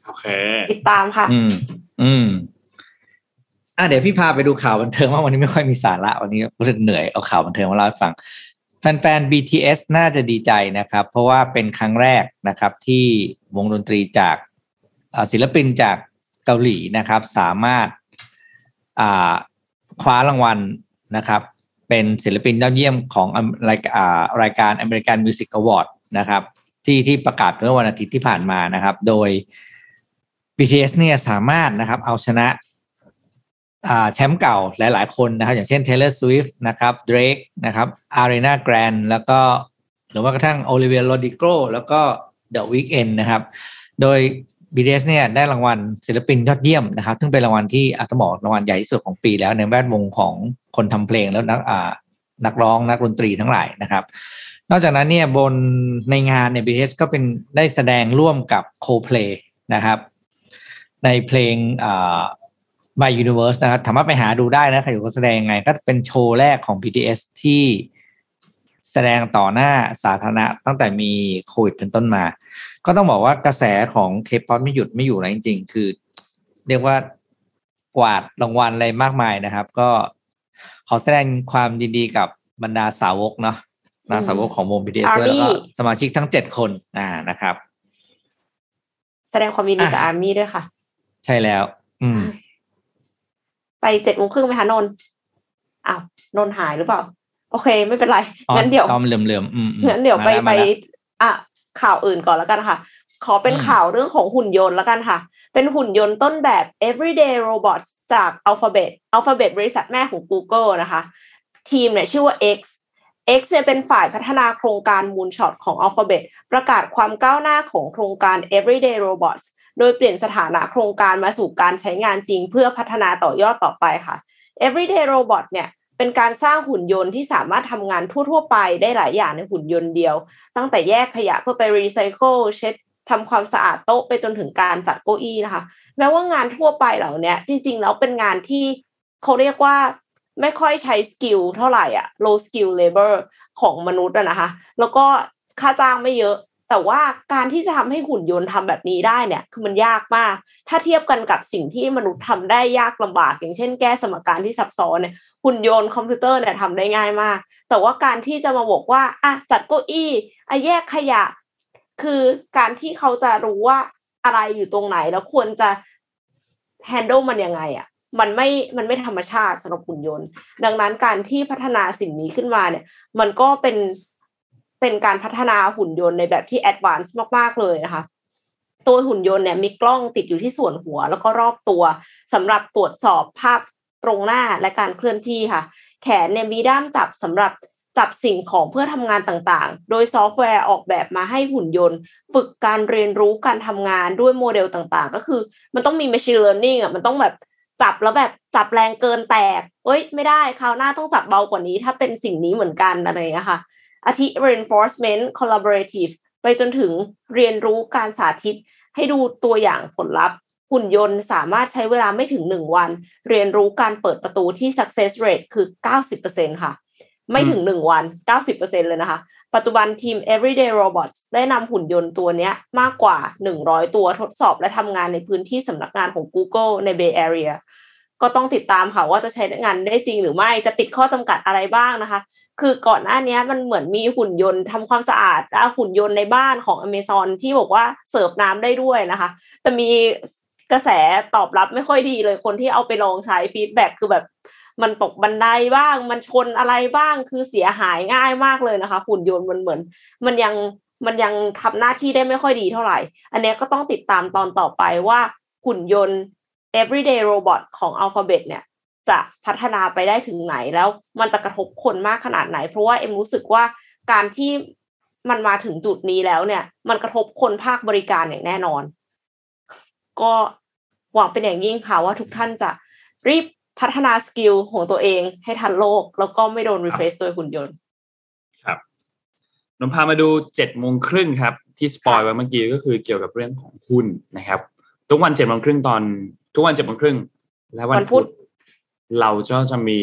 โอเค ติดตามค่ะ อืม อืม อะเดี๋ยวพี่พาไปดูข่าวบันเทิงว่าวันนี้ไม่ค่อยมีสาระวันนี้รู้สึกเหนื่อยเอาข่าวบันเทิงมาเล่าให้ฟัง แฟนๆ BTS น่าจะดีใจนะครับ เพราะว่าเป็นครั้งแรกนะครับ ที่วงดนตรีจากศิลปินจากเกาหลีนะครับ สามารถคว้ารางวัลนะครับ เป็นศิลปินยอดเยี่ยมของรายรายการ American Music Award นะครับ ที่ที่ประกาศเมื่อวันอาทิตย์ที่ผ่านมานะครับ โดย BTS เนี่ยสามารถนะครับเอาชนะแชมป์เก่าหลาย ๆ คนนะครับ อย่างเช่น Taylor Swift นะครับ Drake นะครับ Ariana Grande แล้วก็หรือว่ากระทั่ง Olivia Rodrigo แล้วก็ The Weeknd นะครับ โดย BTS เนี่ยได้รางวัลศิลปินยอดเยี่ยมนะครับ ซึ่งเป็นรางวัลที่อาจจะบอกรางวัลใหญ่ที่สุดของปีแล้วในแวดวงของคนทำเพลงแล้วนักอ่านักร้องนักดนตรีทั้งหลายนะครับ นอกจากนั้นเนี่ยบนในงานเนี่ย BTS ก็เป็นได้แสดงร่วมกับ Coldplay นะครับ ในเพลงอ่า My Universe นะครับถามว่าไปหาดูได้นะใครอยู่ก็แสดงไง ก็เป็นโชว์แรกของ BTS ที่ แสดงต่อหน้าสาธารณะตั้งแต่มีโควิดเป็นต้นมา ก็ต้องบอกว่ากระแสของเคป๊อปไม่หยุดไม่อยู่แล้วจริง ๆ คือ เรียกว่ากวาดรางวัลอะไรมากมายนะครับ ก็ขอแสดงความยินดีกับบรรดาสาวกเนาะนาสาวกของวง BTS ด้วยแล้วก็สมาชิกทั้งเจ็ดคนอ่านะครับ แสดงความยินดีกับอาร์มี่ด้วยค่ะ ใช่แล้ว อืม ไปเจ็ดโมงครึ่งไหมคะนนอ้าวนนหายหรือเปล่าโอเคไม่เป็นไรงั้นเดี๋ยวตอมเหลื่อมเหลื่อมงั้นเดี๋ยวไปไปอะข่าวอื่นก่อนแล้วกันค่ะ ขอเป็นข่าวเรื่องของหุ่นยนต์แล้วกันค่ะ เป็นหุ่นยนต์ต้นแบบ everyday robots จาก Alphabet Alphabet บริษัทแม่ของ Google นะคะ ทีมเนี่ยชื่อว่า X X เนี่ยเป็นฝ่ายพัฒนาโครงการ Moonshot ของ Alphabet ประกาศความก้าวหน้าของโครงการ everyday robots โดยเปลี่ยนสถานะโครงการมาสู่การใช้งานจริงเพื่อพัฒนาต่อยอดต่อไปค่ะ everyday robot เนี่ย เป็นการสร้างหุ่นยนต์ที่สามารถทำงานทั่วๆไปได้หลายอย่างในหุ่นยนต์เดียว ตั้งแต่แยกขยะเพื่อไปรีไซเคิลเช็ดทำความสะอาดโต๊ะไปจนถึงการจัดเก้าอี้นะคะ แม้ว่างานทั่วไปเหล่านี้จริง ๆ แล้วเป็นงานที่เขาเรียกว่าไม่ค่อยใช้ skill เท่าไหร่อะ low skill labor ของมนุษย์นะคะ แล้วก็ค่าจ้างไม่เยอะ แต่ว่าการที่จะทำให้หุ่นยนต์ทำแบบนี้ได้เนี่ย คือมันยากมาก ถ้าเทียบกันกับสิ่งที่มนุษย์ทำได้ยากลำบาก อย่างเช่นแก้สมการที่ซับซ้อนเนี่ยหุ่นยนต์คอมพิวเตอร์เนี่ยทำได้ง่ายมาก แต่ว่าการที่จะมาบอกว่าอะจัดเก้าอี้อะแยกขยะ คือการที่เขาจะรู้ว่าอะไรอยู่ตรงไหนแล้วควรจะ handle มันยังไงอะมันไม่ มันไม่ธรรมชาติสำหรับหุ่นยนต์ ดังนั้นการที่พัฒนาสิ่งนี้ขึ้นมาเนี่ย มันก็เป็น เป็นการพัฒนาหุ่นยนต์ในแบบที่ advance มาก ๆ เลยนะคะ ตัวหุ่นยนต์เนี่ยมีกล้องติดอยู่ที่ส่วนหัว แล้วก็รอบตัวสำหรับตรวจสอบภาพตรงหน้าและการเคลื่อนที่ค่ะ แขนเนี่ยมีด้ามจับสำหรับจับสิ่งของเพื่อทำงานต่างๆ โดยซอฟต์แวร์ออกแบบมาให้หุ่นยนต์ ฝึกการเรียนรู้การทำงานด้วยโมเดลต่างๆ ก็คือมันต้องมี machine learning อะมันต้องแบบจับแล้วแบบจับแรงเกินแตก เอ้ย ไม่ได้คราวหน้าต้องจับเบากว่านี้ ถ้าเป็นสิ่งนี้เหมือนกันอะไรอย่างเงี้ยค่ะ อาทิ reinforcement collaborative ไปจนถึงเรียนรู้การสาธิต ให้ดูตัวอย่างผลลัพธ์ หุ่นยนต์สามารถใช้เวลาไม่ถึงหนึ่งวัน เรียนรู้การเปิดประตูที่ success rate คือ 90%ค่ะ ไม่ถึงหนึ่งวัน 90%เลยนะคะ ปัจจุบันทีม Everyday Robots ได้นำหุ่นยนต์ตัวนี้มากกว่า 100 ตัวทดสอบและทำงานในพื้นที่สำนักงานของ Google ใน Bay Area ก็ต้องติดตามค่ะว่าจะใช้งานได้จริงหรือไม่จะติดข้อจำกัดอะไรบ้างนะคะ คือก่อนหน้านี้มันเหมือนมีหุ่นยนต์ทำความสะอาดหุ่นยนต์ในบ้านของ Amazon ที่บอกว่าเสิร์ฟน้ำได้ด้วยนะคะ แต่มีกระแสตอบรับไม่ค่อยดีเลยคนที่เอาไปลองใช้ฟีดแบ็คือแบบมันตกบันไดบ้าง มันชนอะไรบ้างคือเสียหายง่ายมากเลยนะคะ หุ่นยนต์มันเหมือน มันยังมันยังทำหน้าที่ได้ไม่ค่อยดีเท่าไหร่ อันนี้ก็ต้องติดตามตอนต่อไปว่าหุ่นยนต์ everyday robot ของ Alphabet เนี่ย จะพัฒนาไปได้ถึงไหนแล้วมันจะกระทบคนมากขนาดไหน เพราะว่าเอ็มรู้สึกว่าการที่มันมาถึงจุดนี้แล้วเนี่ย มันกระทบคนภาคบริการอย่างแน่นอน ก็หวังเป็นอย่างยิ่งค่ะว่าทุกท่านจะรีบพัฒนา skill ของตัวเองให้ทันโลก แล้วก็ไม่โดน replace โดยหุ่นยนต์ ครับนนพามาดูเจ็ดโมงครึ่งครับ ที่ spoil ไว้เมื่อกี้ก็คือเกี่ยวกับเรื่องของหุ้นนะครับ ทุกวันเจ็ดโมงครึ่งตอน ทุกวันเจ็ดโมงครึ่ง และวันพุธเราก็จะมี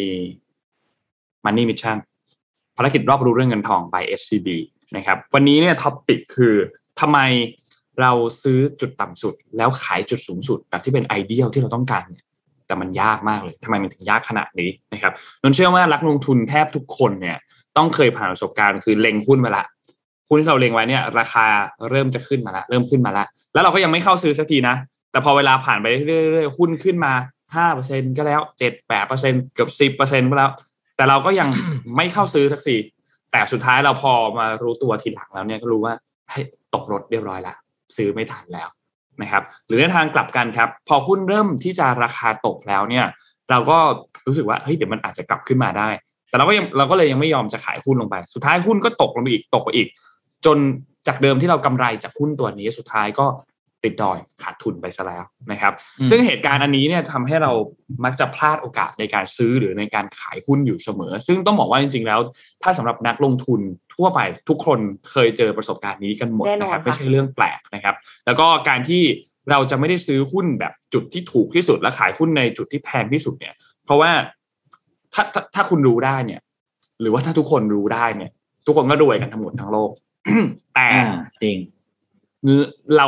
Money Mission ภารกิจรอบรู้เรื่องเงินทองไป SCB นะครับ วันนี้เนี่ย topic คือทำไมเราซื้อจุดต่ำสุด แล้วขายจุดสูงสุดแบบที่เป็น ideal ที่เราต้องการเนี่ยแต่มันยากมากเลยทำไมมันถึงยากขนาดนี้นะครับนนเชื่อว่านักลงทุนแทบทุกคนเนี่ยต้องเคยผ่านประสบการณ์คือเล็งหุ้นมาละหุ้นที่เราเล็งไว้เนี่ย ราคาเริ่มจะขึ้นมาละเริ่มขึ้นมาละแล้วเราก็ยังไม่เข้าซื้อสักทีนะ แต่พอเวลาผ่านไปเรื่อยๆหุ้นขึ้นมาห้าเปอร์เซ็นก็แล้วเจ็ดแปดเปอร์เซ็นเกือบสิบเปอร์เซ็นต์ก็แล้ว แต่เราก็ยังไม่เข้าซื้อสักทีแต่สุดท้ายเราพอมารู้ตัวทีหลังแล้วเนี่ยก็รู้ว่าตกรถเรียบร้อยละซื้อไม่ทันแล้วนะครับ หรือในทางกลับกันครับ พอหุ้นเริ่มที่จะราคาตกแล้วเนี่ย เราก็รู้สึกว่าเฮ้ยเดี๋ยวมันอาจจะกลับขึ้นมาได้ แต่เราก็ยังเราก็เลยยังไม่ยอมจะขายหุ้นลงไป สุดท้ายหุ้นก็ตกลงไปอีกตกไปอีก จนจากเดิมที่เรากำไรจากหุ้นตัวนี้สุดท้ายก็ ติดดอยขาดทุนไปซะแล้วนะครับ ซึ่งเหตุการณ์อันนี้เนี่ยทำให้เรามักจะพลาดโอกาสในการซื้อหรือในการขายหุ้นอยู่เสมอ ซึ่งต้องบอกว่าจริงๆแล้ว ถ้าสำหรับนักลงทุนทั่วไปทุกคนเคยเจอประสบการณ์นี้กันหมดนะครับไม่ใช่เรื่องแปลกนะครับ แล้วก็การที่เราจะไม่ได้ซื้อหุ้นแบบจุดที่ถูกที่สุด และขายหุ้นในจุดที่แพงที่สุดเนี่ย เพราะว่าถ้าถ้าคุณรู้ได้เนี่ย หรือว่าถ้าทุกคนรู้ได้เนี่ย ทุกคนก็รวยกันทั้งหมดทั้งโลกแต่จริง เรา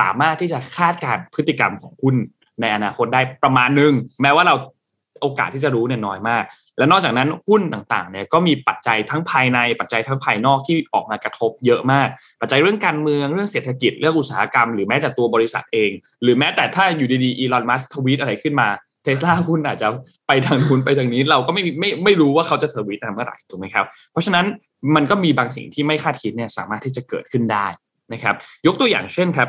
สามารถที่จะคาดการพฤติกรรมของหุ้นในอนาคตได้ประมาณหนึ่งแม้ว่าเราโอกาสที่จะรู้เนี่ยน้อยมาก และนอกจากนั้นหุ้นต่างๆเนี่ยก็มีปัจจัยทั้งภายในปัจจัยทั้งภายนอกที่ออกมากระทบเยอะมาก ปัจจัยเรื่องการเมืองเรื่องเศรษฐกิจเรื่องอุตสาหกรรม หรือแม้แต่ตัวบริษัทเอง หรือแม้แต่ถ้าอยู่ดีๆอีลอนมัสทวีตอะไรขึ้นมาเทสลาหุ้นอาจจะไปทางหุ้นไปทางนี้เราก็ไม่ไม่ไม่รู้ว่าเขาจะทวีตเมื่อไหร่ถูกไหมครับ เพราะฉะนั้นมันก็มีบางสิ่งที่ไม่คาดคิดเนี่ยสามารถที่จะเกิดขึ้นได้ นะครับ ยกตัวอย่างเช่นครับ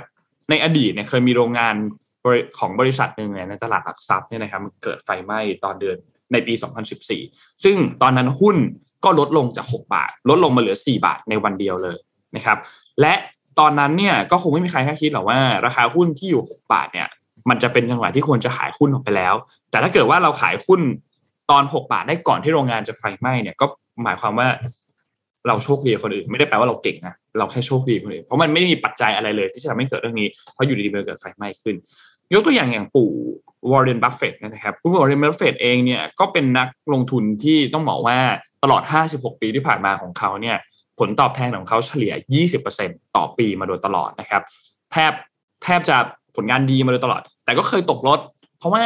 ในอดีตเนี่ยเคยมีโรงงานของบริษัทหนึ่งในตลาดหลักทรัพย์เนี่ยนะครับมันเกิดไฟไหม้ตอนเดือนในปี 2014 ซึ่งตอนนั้นหุ้นก็ลดลงจาก 6 บาท ลดลงมาเหลือ 4 บาทในวันเดียวเลยนะครับ และตอนนั้นเนี่ยก็คงไม่มีใครคาดคิดหรอกว่าราคาหุ้นที่อยู่ 6 บาทเนี่ย มันจะเป็นจังหวะที่ควรจะขายหุ้นออกไปแล้ว แต่ถ้าเกิดว่าเราขายหุ้นตอน 6 บาทได้ก่อนที่โรงงานจะไฟไหม้เนี่ยก็หมายความว่า เราโชคดีคนอื่น ไม่ได้แปลว่าเราเก่งนะเราแค่โชคดีคนอื่นเพราะมันไม่มีปัจจัยอะไรเลยที่จะทำให้เกิดเรื่องนี้เพราะอยู่ดีๆมันเกิดไฟไหม้ขึ้น ยกตัวอย่างอย่างปู่วอร์เรนบัฟเฟตนะครับคุณวอร์เรนบัฟเฟตเองเนี่ยก็เป็นนักลงทุนที่ต้องบอกว่าตลอด 56 ปีที่ผ่านมาของเขาเนี่ยผลตอบแทนของเขาเฉลี่ย 20%ต่อปีมาโดยตลอดนะครับแทบแทบจะผลงานดีมาโดยตลอด แต่ก็เคยตกรถ เพราะว่า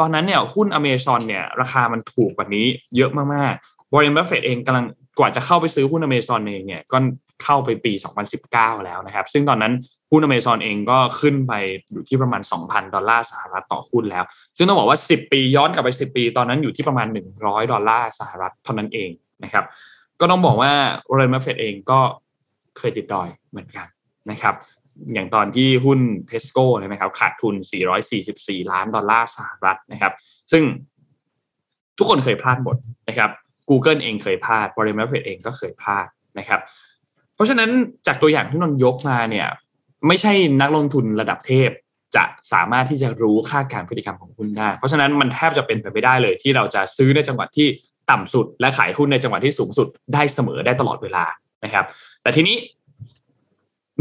ตอนนั้นเนี่ยหุ้นอเมซอนเนี่ยราคามันถูกกว่านี้เยอะมากๆวอร์เรนบัฟเฟตเองกำลัง กว่าจะเข้าไปซื้อหุ้นอเมซอนเองเนี่ยก็เข้าไปปี 2019 แล้วนะครับ ซึ่งตอนนั้นหุ้นอเมซอนเองก็ขึ้นไปอยู่ที่ประมาณ 2,000 ดอลลาร์สหรัฐต่อหุ้นแล้ว ซึ่งต้องบอกว่า 10 ปีย้อนกลับไป 10 ปี ตอนนั้นอยู่ที่ประมาณ 100 ดอลลาร์สหรัฐเท่านั้นเองนะครับ ก็ต้องบอกว่าเรนมาเฟดเองก็เคยติดดอยเหมือนกันนะครับ อย่างตอนที่หุ้นเทสโก้นะครับขาดทุน 444 ล้านดอลลาร์สหรัฐนะครับ ซึ่งทุกคนเคยพลาดหมดนะครับ Google เองเคยพลาดบริมาเฟดเองก็เคยพลาดนะครับ เพราะฉะนั้นจากตัวอย่างที่นนยกมาเนี่ยไม่ใช่นักลงทุนระดับเทพจะสามารถที่จะรู้คาดการพฤติกรรมของหุ้นได้ เพราะฉะนั้นมันแทบจะเป็นไปไม่ได้เลย ที่เราจะซื้อในจังหวะที่ต่ำสุด และขายหุ้นในจังหวะที่สูงสุดได้เสมอได้ตลอดเวลานะครับ แต่ทีนี้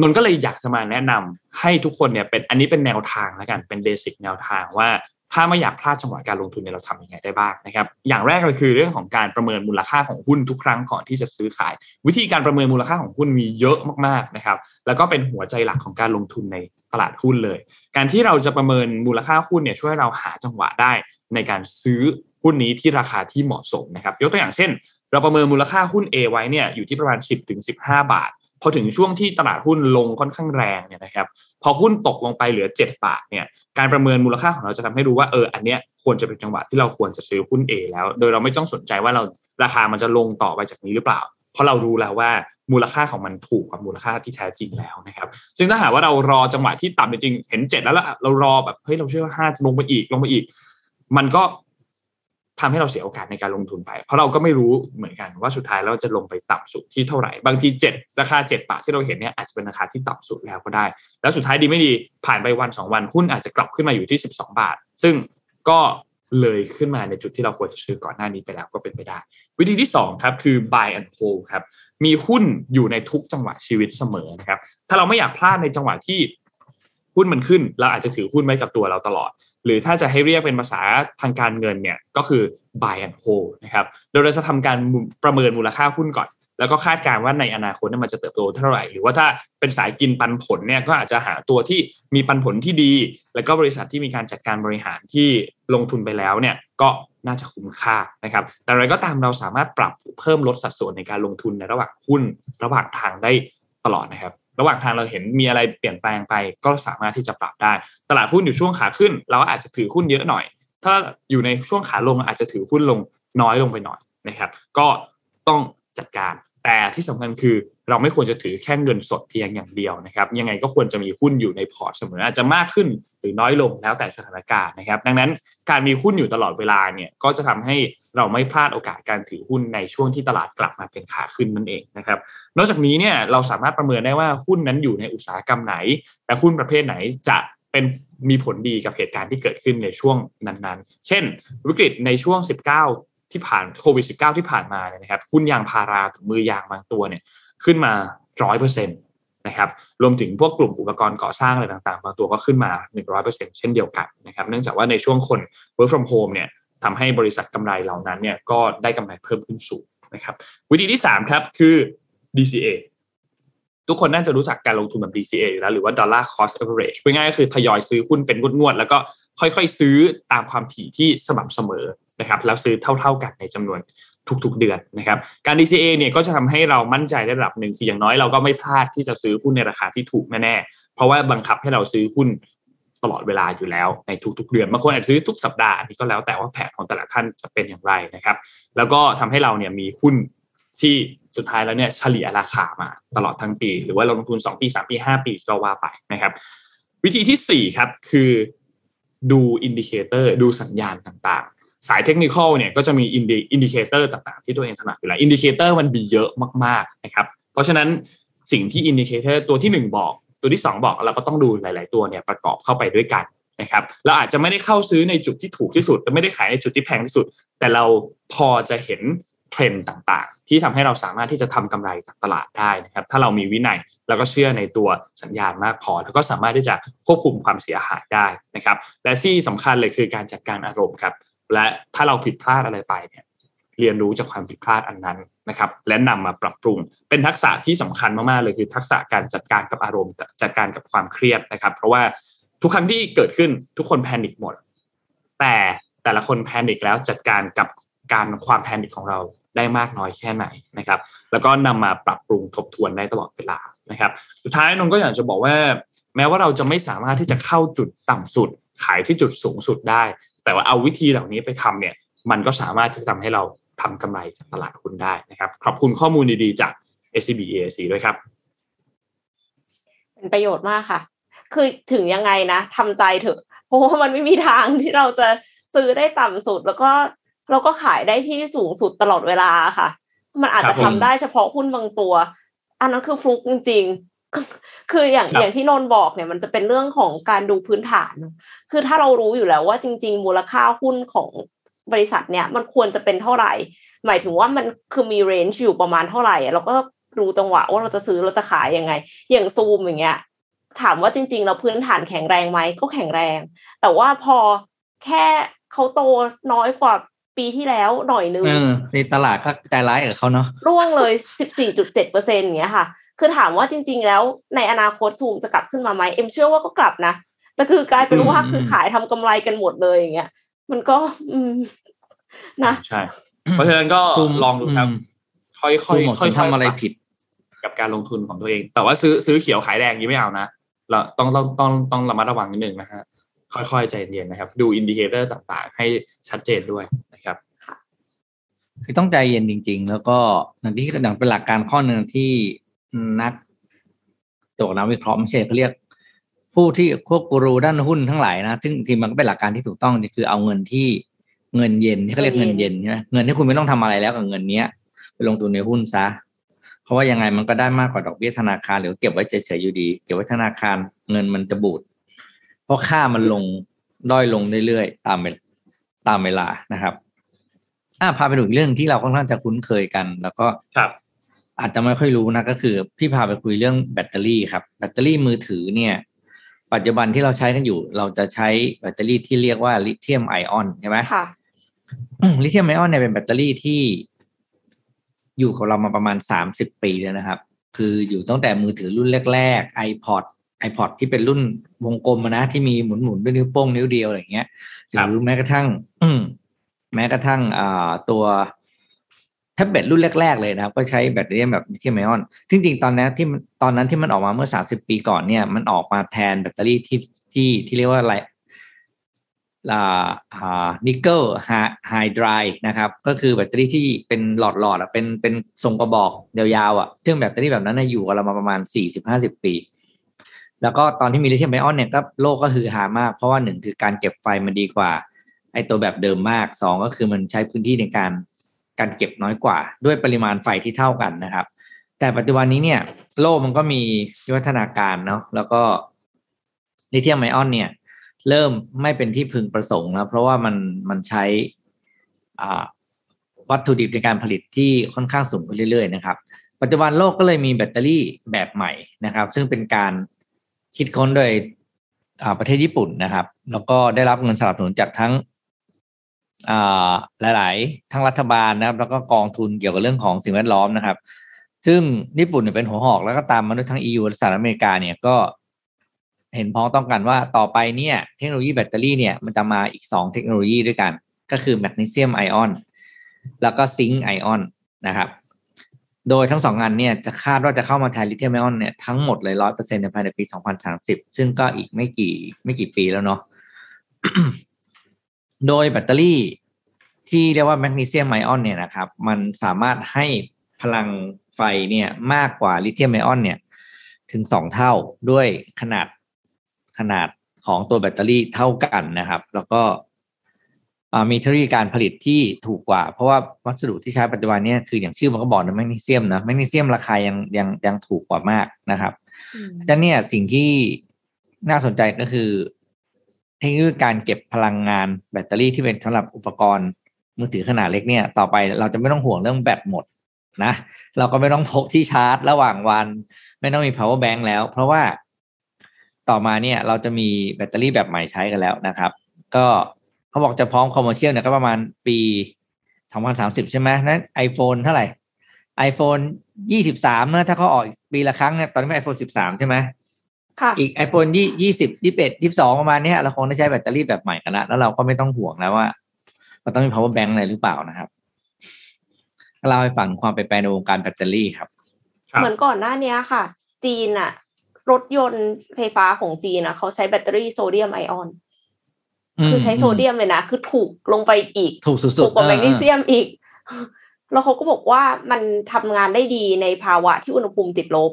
นนก็เลยอยากจะมาแนะนำให้ทุกคนเนี่ยเป็นอันนี้เป็นแนวทางแล้วกันเป็นเบสิกแนวทางว่า ถ้าไม่อยากพลาดจังหวะการลงทุนเนี่ยเราทำยังไงได้บ้างนะครับ อย่างแรกเลยคือเรื่องของการประเมินมูลค่าของหุ้นทุกครั้งก่อนที่จะซื้อขาย วิธีการประเมินมูลค่าของหุ้นมีเยอะมากๆนะครับ แล้วก็เป็นหัวใจหลักของการลงทุนในตลาดหุ้นเลย การที่เราจะประเมินมูลค่าหุ้นเนี่ยช่วยเราหาจังหวะได้ในการซื้อหุ้นนี้ที่ราคาที่เหมาะสมนะครับ ยกตัวอย่างเช่น เราประเมินมูลค่าหุ้น A ไว้เนี่ยอยู่ที่ประมาณ 10-15 บาท พอถึงช่วงที่ตลาดหุ้นลงค่อนข้างแรงเนี่ยนะครับ พอหุ้นตกลงไปเหลือ 7 บาทเนี่ย การประเมินมูลค่าของเราจะทำให้รู้ว่าเอออันเนี้ยควรจะเป็นจังหวะที่เราควรจะซื้อหุ้น A แล้ว โดยเราไม่ต้องสนใจว่าเราราคามันจะลงต่อไปจากนี้หรือเปล่า เพราะเรารู้แล้วว่ามูลค่าของมันถูกกว่ามูลค่าที่แท้จริงแล้วนะครับ ซึ่งถ้าหากว่าเรารอจังหวะที่ต่ำจริงเห็นเจ็ดแล้วเรารอแบบเฮ้ยเราเชื่อว่าห้าจะลงไปอีกลงไปอีก มันก็ ทำให้เราเสียโอกาสในการลงทุนไป เพราะเราก็ไม่รู้เหมือนกันว่าสุดท้ายเราจะลงไปต่ำสุดที่เท่าไหร่ บางทีเจ็ดราคาเจ็ดบาทที่เราเห็นเนี่ยอาจจะเป็นราคาที่ต่ำสุดแล้วก็ได้ แล้วสุดท้ายดีไม่ดีผ่านไปวันสองวันหุ้นอาจจะกลับขึ้นมาอยู่ที่สิบสองบาท ซึ่งก็เลยขึ้นมาในจุดที่เราควรจะซื้อก่อนหน้านี้ไปแล้วก็เป็นไปได้ วิธีที่2ครับคือ buy and hold ครับมีหุ้นอยู่ในทุกจังหวะชีวิตเสมอนะครับถ้าเราไม่อยากพลาดในจังหวะที่หุ้นมันขึ้น เราอาจจะถือหุ้นไว้กับตัวเราตลอด หรือถ้าจะให้เรียกเป็นภาษาทางการเงินเนี่ยก็คือ buy and hold นะครับโดยเราจะทำการประเมินมูลค่าหุ้นก่อน แล้วก็คาดการณ์ว่าในอนาคตมันจะเติบโตเท่าไหร่ หรือว่าถ้าเป็นสายกินปันผลเนี่ยก็อาจจะหาตัวที่มีปันผลที่ดี แล้วก็บริษัทที่มีการจัดการบริหารที่ลงทุนไปแล้วเนี่ยก็น่าจะคุ้มค่านะครับ แต่อะไรก็ตามเราสามารถปรับเพิ่มลดสัดส่วนในการลงทุนในระหว่างหุ้นระหว่างทางได้ตลอดนะครับ ระหว่างทางเราเห็นมีอะไรเปลี่ยนแปลงไปก็สามารถที่จะปรับได้ ตลาดหุ้นอยู่ช่วงขาขึ้น เราอาจจะถือหุ้นเยอะหน่อย ถ้าอยู่ในช่วงขาลงอาจจะถือหุ้นลงน้อยลงไปหน่อยนะครับ ก็ต้องจัดการ แต่ที่สำคัญคือ เราไม่ควรจะถือแค่เงินสดเพียงอย่างเดียวนะครับ ยังไงก็ควรจะมีหุ้นอยู่ในพอร์ตเสมออาจจะมากขึ้นหรือน้อยลงแล้วแต่สถานการณ์นะครับ ดังนั้นการมีหุ้นอยู่ตลอดเวลาเนี่ยก็จะทำให้เราไม่พลาดโอกาสการถือหุ้นในช่วงที่ตลาดกลับมาเป็นขาขึ้นนั่นเองนะครับ นอกจากนี้เนี่ยเราสามารถประเมินได้ว่าหุ้นนั้นอยู่ในอุตสาหกรรมไหน และหุ้นประเภทไหนจะเป็นมีผลดีกับเหตุการณ์ที่เกิดขึ้นในช่วงนั้นๆ เช่น วิกฤตในช่วง 19 ที่ผ่านโควิด -19 ที่ผ่านมาเนี่ยนะครับหุ้นยางพาราถุงมือยางบางตัวเนี่ย ขึ้นมาร้อยเปอร์เซ็นต์นะครับรวมถึงพวกกลุ่มอุปกรณ์ก่อสร้างอะไรต่างๆบางตัวก็ขึ้นมา 100%เช่นเดียวกันนะครับเนื่องจากว่าในช่วงคน work from home เนี่ยทำให้บริษัทกำไรเหล่านั้นเนี่ยก็ได้กำไรเพิ่มขึ้นสูงนะครับวิธีที่ 3 ครับคือ DCA ทุกคนน่าจะรู้จักการลงทุนแบบ DCA อยู่แล้ว หรือว่า dollar cost average ง่ายก็คือทยอยซื้อหุ้นเป็นงวดๆ แล้วก็ค่อยๆ ซื้อตามความถี่ที่สม่ำเสมอนะครับแล้วซื้อเท่าๆกันในจำนวน ทุกๆเดือนนะครับการ DCA เนี่ยก็จะทำให้เรามั่นใจได้ระดับหนึ่งคืออย่างน้อยเราก็ไม่พลาดที่จะซื้อหุ้นในราคาที่ถูกแน่ๆเพราะว่าบังคับให้เราซื้อหุ้นตลอดเวลาอยู่แล้วในทุกๆเดือนบางคนอาจจะซื้อทุกสัปดาห์อันนี้ก็แล้วแต่ว่าแผนของแต่ละท่านจะเป็นอย่างไรนะครับ แล้วก็ทำให้เราเนี่ยมีหุ้นที่สุดท้ายแล้วเนี่ยเฉลี่ยราคามาตลอดทั้งปี หรือว่าลงทุน 2 ปี 3 ปี 5 ปีก็ว่าไปนะครับ วิธีที่ 4 ครับ คือดู indicator ดูสัญญาณต่าง สายเทคนิคเนี่ยก็จะมี indicator ต่างๆ ที่ตัวเองถนัดอยู่แล้ว indicator มันมีเยอะมากๆนะครับ เพราะฉะนั้นสิ่งที่ indicator ตัวที่ 1 บอก ตัวที่ 2 บอกเราก็ต้องดูหลาย ๆ ตัวเนี่ยประกอบเข้าไปด้วยกันนะครับเราอาจจะไม่ได้เข้าซื้อในจุดที่ถูกที่สุดแต่ไม่ได้ขายในจุดที่แพงที่สุด แต่เราพอจะเห็นเทรนด์ต่างๆ ที่ทำให้เราสามารถที่จะทำกำไรจากตลาดได้นะครับถ้าเรามีวินัยแล้วก็เชื่อในตัวสัญญาณมากพอ แล้วก็สามารถที่จะควบคุมความเสียหายได้นะครับและที่สำคัญเลยคือการจัดการอารมณ์ครับ และถ้าเราผิดพลาดอะไรไปเนี่ยเรียนรู้จากความผิดพลาดอันนั้นนะครับ และนำมาปรับปรุง เป็นทักษะที่สำคัญมากๆเลยคือทักษะการจัดการกับอารมณ์จัดการกับความเครียดนะครับ เพราะว่าทุกครั้งที่เกิดขึ้นทุกคนแพนิคหมด แต่แต่ละคนแพนิคแล้วจัดการกับการความแพนิคของเราได้มากน้อยแค่ไหนนะครับ แล้วก็นำมาปรับปรุงทบทวนได้ตลอดเวลานะครับ สุดท้ายนนก็อยากจะบอกว่า แม้ว่าเราจะไม่สามารถที่จะเข้าจุดต่ำสุด ขายที่จุดสูงสุดได้ แต่ว่าเอาวิธีเหล่านี้ไปทำเนี่ยมันก็สามารถที่จะทำให้เราทำกำไรจากตลาดหุ้นได้นะครับ ขอบคุณข้อมูลดีๆจาก SCB EAC ด้วยครับ เป็นประโยชน์มากค่ะ คือถึงยังไงนะทำใจเถอะ เพราะว่ามันไม่มีทางที่เราจะซื้อได้ต่ำสุด แล้วก็เราก็ขายได้ที่สูงสุดตลอดเวลาค่ะ มันอาจจะทำได้เฉพาะหุ้นบางตัว อันนั้นคือฟลุกจริงๆ คืออย่างอย่างที่นนบอกเนี่ยมันจะเป็นเรื่องของการดูพื้นฐาน คือถ้าเรารู้อยู่แล้วว่าจริง ๆ มูลค่าหุ้นของบริษัทเนี่ยมันควรจะเป็นเท่าไหร่ หมายถึงว่ามันคือมีเรนจ์อยู่ประมาณเท่าไหร่เราก็รู้จังหวะว่าเราจะซื้อเราจะขายยังไง อย่างซูมอย่างเงี้ย ถามว่าจริง ๆ เราพื้นฐานแข็งแรงไหมก็แข็งแรง แต่ว่าพอแค่เขาโตน้อยกว่าปีที่แล้วหน่อยนึงในตลาดก็ใจร้ายกับเขาเนาะร่วงเลยสิบสี่จุดเจ็ดเปอร์เซ็นต์อย่างเงี้ยค่ะ คือถามว่าจริง ๆ แล้วในอนาคตซูมจะกลับขึ้นมาไหมเอ็มเชื่อว่าก็กลับนะแต่คือกลายเป็นว่าคือขายทำกำไรกันหมดเลยอย่างเงี้ยมันก็ อืมนะใช่ เพราะฉะนั้นก็ลองดูครับ ค่อยๆค่อยๆทำอะไรผิด กับการลงทุนของตัวเอง แต่ว่าซื้อซื้อเขียวขายแดงนี้ไม่เอานะเราต้องต้องต้องต้องระมัดระวังนิดนึงนะฮะค่อยๆใจเย็นนะครับ ดู indicator ต่างๆ ให้ชัดเจนด้วยนะครับคือต้องใจเย็นจริง ๆ แล้วก็อย่างที่อย่างเป็นหลักการข้อหนึ่งที่ นักตัวนักวิเคราะห์ไม่ใช่เขาเรียก ผู้ที่พวกกูรูด้านหุ้นทั้งหลายนะซึ่งทีมันก็เป็นหลักการที่ถูกต้องคือเอาเงินที่เงินเย็นที่เขาเรียกเงินเย็นใช่ไหมเงินที่คุณไม่ต้องทำอะไรแล้วกับเงินเนี้ยไปลงทุนในหุ้นซะเพราะว่ายังไงมันก็ได้มากกว่าดอกเบี้ยธนาคารหรือเก็บไว้เฉยๆอยู่ดี เก็บไว้ธนาคารเงินมันจะบูดเพราะค่ามันลงด้อยลงเรื่อยๆตามตามเวลานะครับอ่าพาไปดูเรื่องที่เราค่อนข้างจะคุ้นเคยกัน แล้วก็ครับ อาจจะไม่ค่อยรู้นะก็คือ พี่พาไปคุยเรื่องแบตเตอรี่ครับ แบตเตอรี่มือถือเนี่ย ปัจจุบันที่เราใช้กันอยู่ เราจะใช้แบตเตอรี่ที่เรียกว่าลิเธียมไอออนใช่ไหมค่ะลิเธียมไอออนเนี่ยเป็นแบตเตอรี่ที่อยู่กับเรามาประมาณสามสิบปีแล้วนะครับ คืออยู่ตั้งแต่มือถือรุ่นแรกๆ iPod iPod ที่เป็นรุ่นวงกลมนะที่มีหมุนหมุนด้วยนิ้วโป้งนิ้วเดียวอะไรเงี้ยหรือแม้กระทั่ง อืแม้กระทั่งอ่าตัว แท็บเล็ตรุ่นแรก ๆ เลยนะครับ ก็ใช้แบตเตอรี่แบบลิเธียมไอออนจริงๆตอนนั้นที่ตอนนั้นที่มันออกมาเมื่อสาสิบปีก่อนเนี่ย มันออกมาแทนแบตเตอรี่ที่ที่ที่เรียกว่าอะไรลาอ่า nickel hydride นะครับ ก็คือแบตเตอรี่ที่เป็นหลอดหลอดอะเป็นเป็นทรงกระบอกยาวๆอะซึ่งแบตเตอรี่แบบนั้นอยู่กับเรามาประมาณสี่สิบห้าสิบปี แล้วก็ตอนที่มีลิเธียมไอออนเนี่ยก็โลกก็คือหามาก เพราะว่าหนึ่งคือการเก็บไฟมันดีกว่าไอตัวแบบเดิมมากสองก็คือมันใช้พื้นที่ในการ การเก็บน้อยกว่า ด้วยปริมาณไฟที่เท่ากันนะครับ แต่ปัจจุบันนี้เนี่ย โลกมันก็มีวิวัฒนาการเนาะแล้วก็ลิเธียมไอออนเนี่ย เริ่มไม่เป็นที่พึงประสงค์แล้ว เพราะว่ามันมันใช้วัตถุดิบในการผลิตที่ค่อนข้างสูงขึ้นเรื่อยๆนะครับ ปัจจุบันโลกก็เลยมีแบตเตอรี่แบบใหม่นะครับ ซึ่งเป็นการคิดค้นโดยประเทศญี่ปุ่นนะครับ แล้วก็ได้รับเงินสนับสนุนจากทั้ง หลาย ๆ ทั้งรัฐบาลนะครับ แล้วก็กองทุนเกี่ยวกับเรื่องของสิ่งแวดล้อมนะครับ ซึ่งญี่ปุ่นเป็นหัวหอกแล้วก็ตามมาด้วยทั้ง EU และสหรัฐอเมริกาเนี่ยก็เห็นพ้องต้องกันว่าต่อไปเนี่ยเทคโนโลยีแบตเตอรี่เนี่ยมันจะมาอีกสองเทคโนโลยีด้วยกัน ก็คือแมกนีเซียมไอออนแล้วก็ zinc ion นะครับ โดยทั้งสองอันเนี่ยจะคาดว่าจะเข้ามาแทนลิเธียมไอออนเนี่ยทั้งหมดเลยร้อยเปอร์เซ็นต์ในภายในปีสองพันสามสิบซึ่งก็อีกไม่กี่ไม่กี่ปีแล้วเนาะ โดยแบตเตอรี่ที่เรียกว่าแมกนีเซียมไอออนเนี่ยนะครับ มันสามารถให้พพลังไฟเนี่ยมากกว่าลิเธียมไอออนเนี่ยถึงสองเท่าด้วยขนาดขนาดของตัวแบตเตอรี่เท่ากันนะครับ แล้วก็มีเทคโนโลยีการผลิตที่ถูกกว่า เพราะว่าวัสดุที่ใช้ปัจจุบันเนี่ยคืออย่างชื่อมันก็บอกนะแมกนีเซียมนะแมกนีเซียมราคายังยังยังถูกกว่ามากนะครับฉะนั้นเนี่ยสิ่งที่น่าสนใจก็คือเทคโนโลยีการเก็บพลังงานแบตเตอรี่ที่เป็นสำหรับอุปกรณ์มือถือขนาดเล็กเนี่ย ต่อไปเราจะไม่ต้องห่วงเรื่องแบตหมดนะ เราก็ไม่ต้องพกที่ชาร์จระหว่างวัน ไม่ต้องมี power bank แล้ว เพราะว่าต่อมาเนี่ยเราจะมีแบตเตอรี่แบบใหม่ใช้กันแล้วนะครับ ก็เขาบอกจะพร้อม commercial เนี่ยก็ประมาณปี 2030 ใช่ไหมนั้น iPhone เท่าไหร่ iPhone 23นะถ้าเขาออกปีละครั้งเนี่ยตอนนี้เป็น iPhone 13 ใช่ไหม อีก iPhone ยี่ยี่สิบยี่สิบเอ็ดยี่สิบสองประมาณนี้เราคงได้ใช้แบตเตอรี่แบบใหม่กันละแล้วเราก็ไม่ต้องห่วงแล้วว่าเราต้องมี power bank อะไรหรือเปล่านะครับเล่าให้ฟังความเป็นไปในวงการแบตเตอรี่ครับ เหมือนก่อนหน้านี้ค่ะ จีนอะรถยนต์ไฟฟ้าของจีนอะเขาใช้แบตเตอรี่โซเดียมไอออนคือใช้โซเดียมเลยนะ คือถูกลงไปอีก ถูกสุดๆถูกกว่าแมกนีเซียมอีก แล้วเขาก็บอกว่ามันทำงานได้ดีในภาวะที่อุณหภูมิติดลบ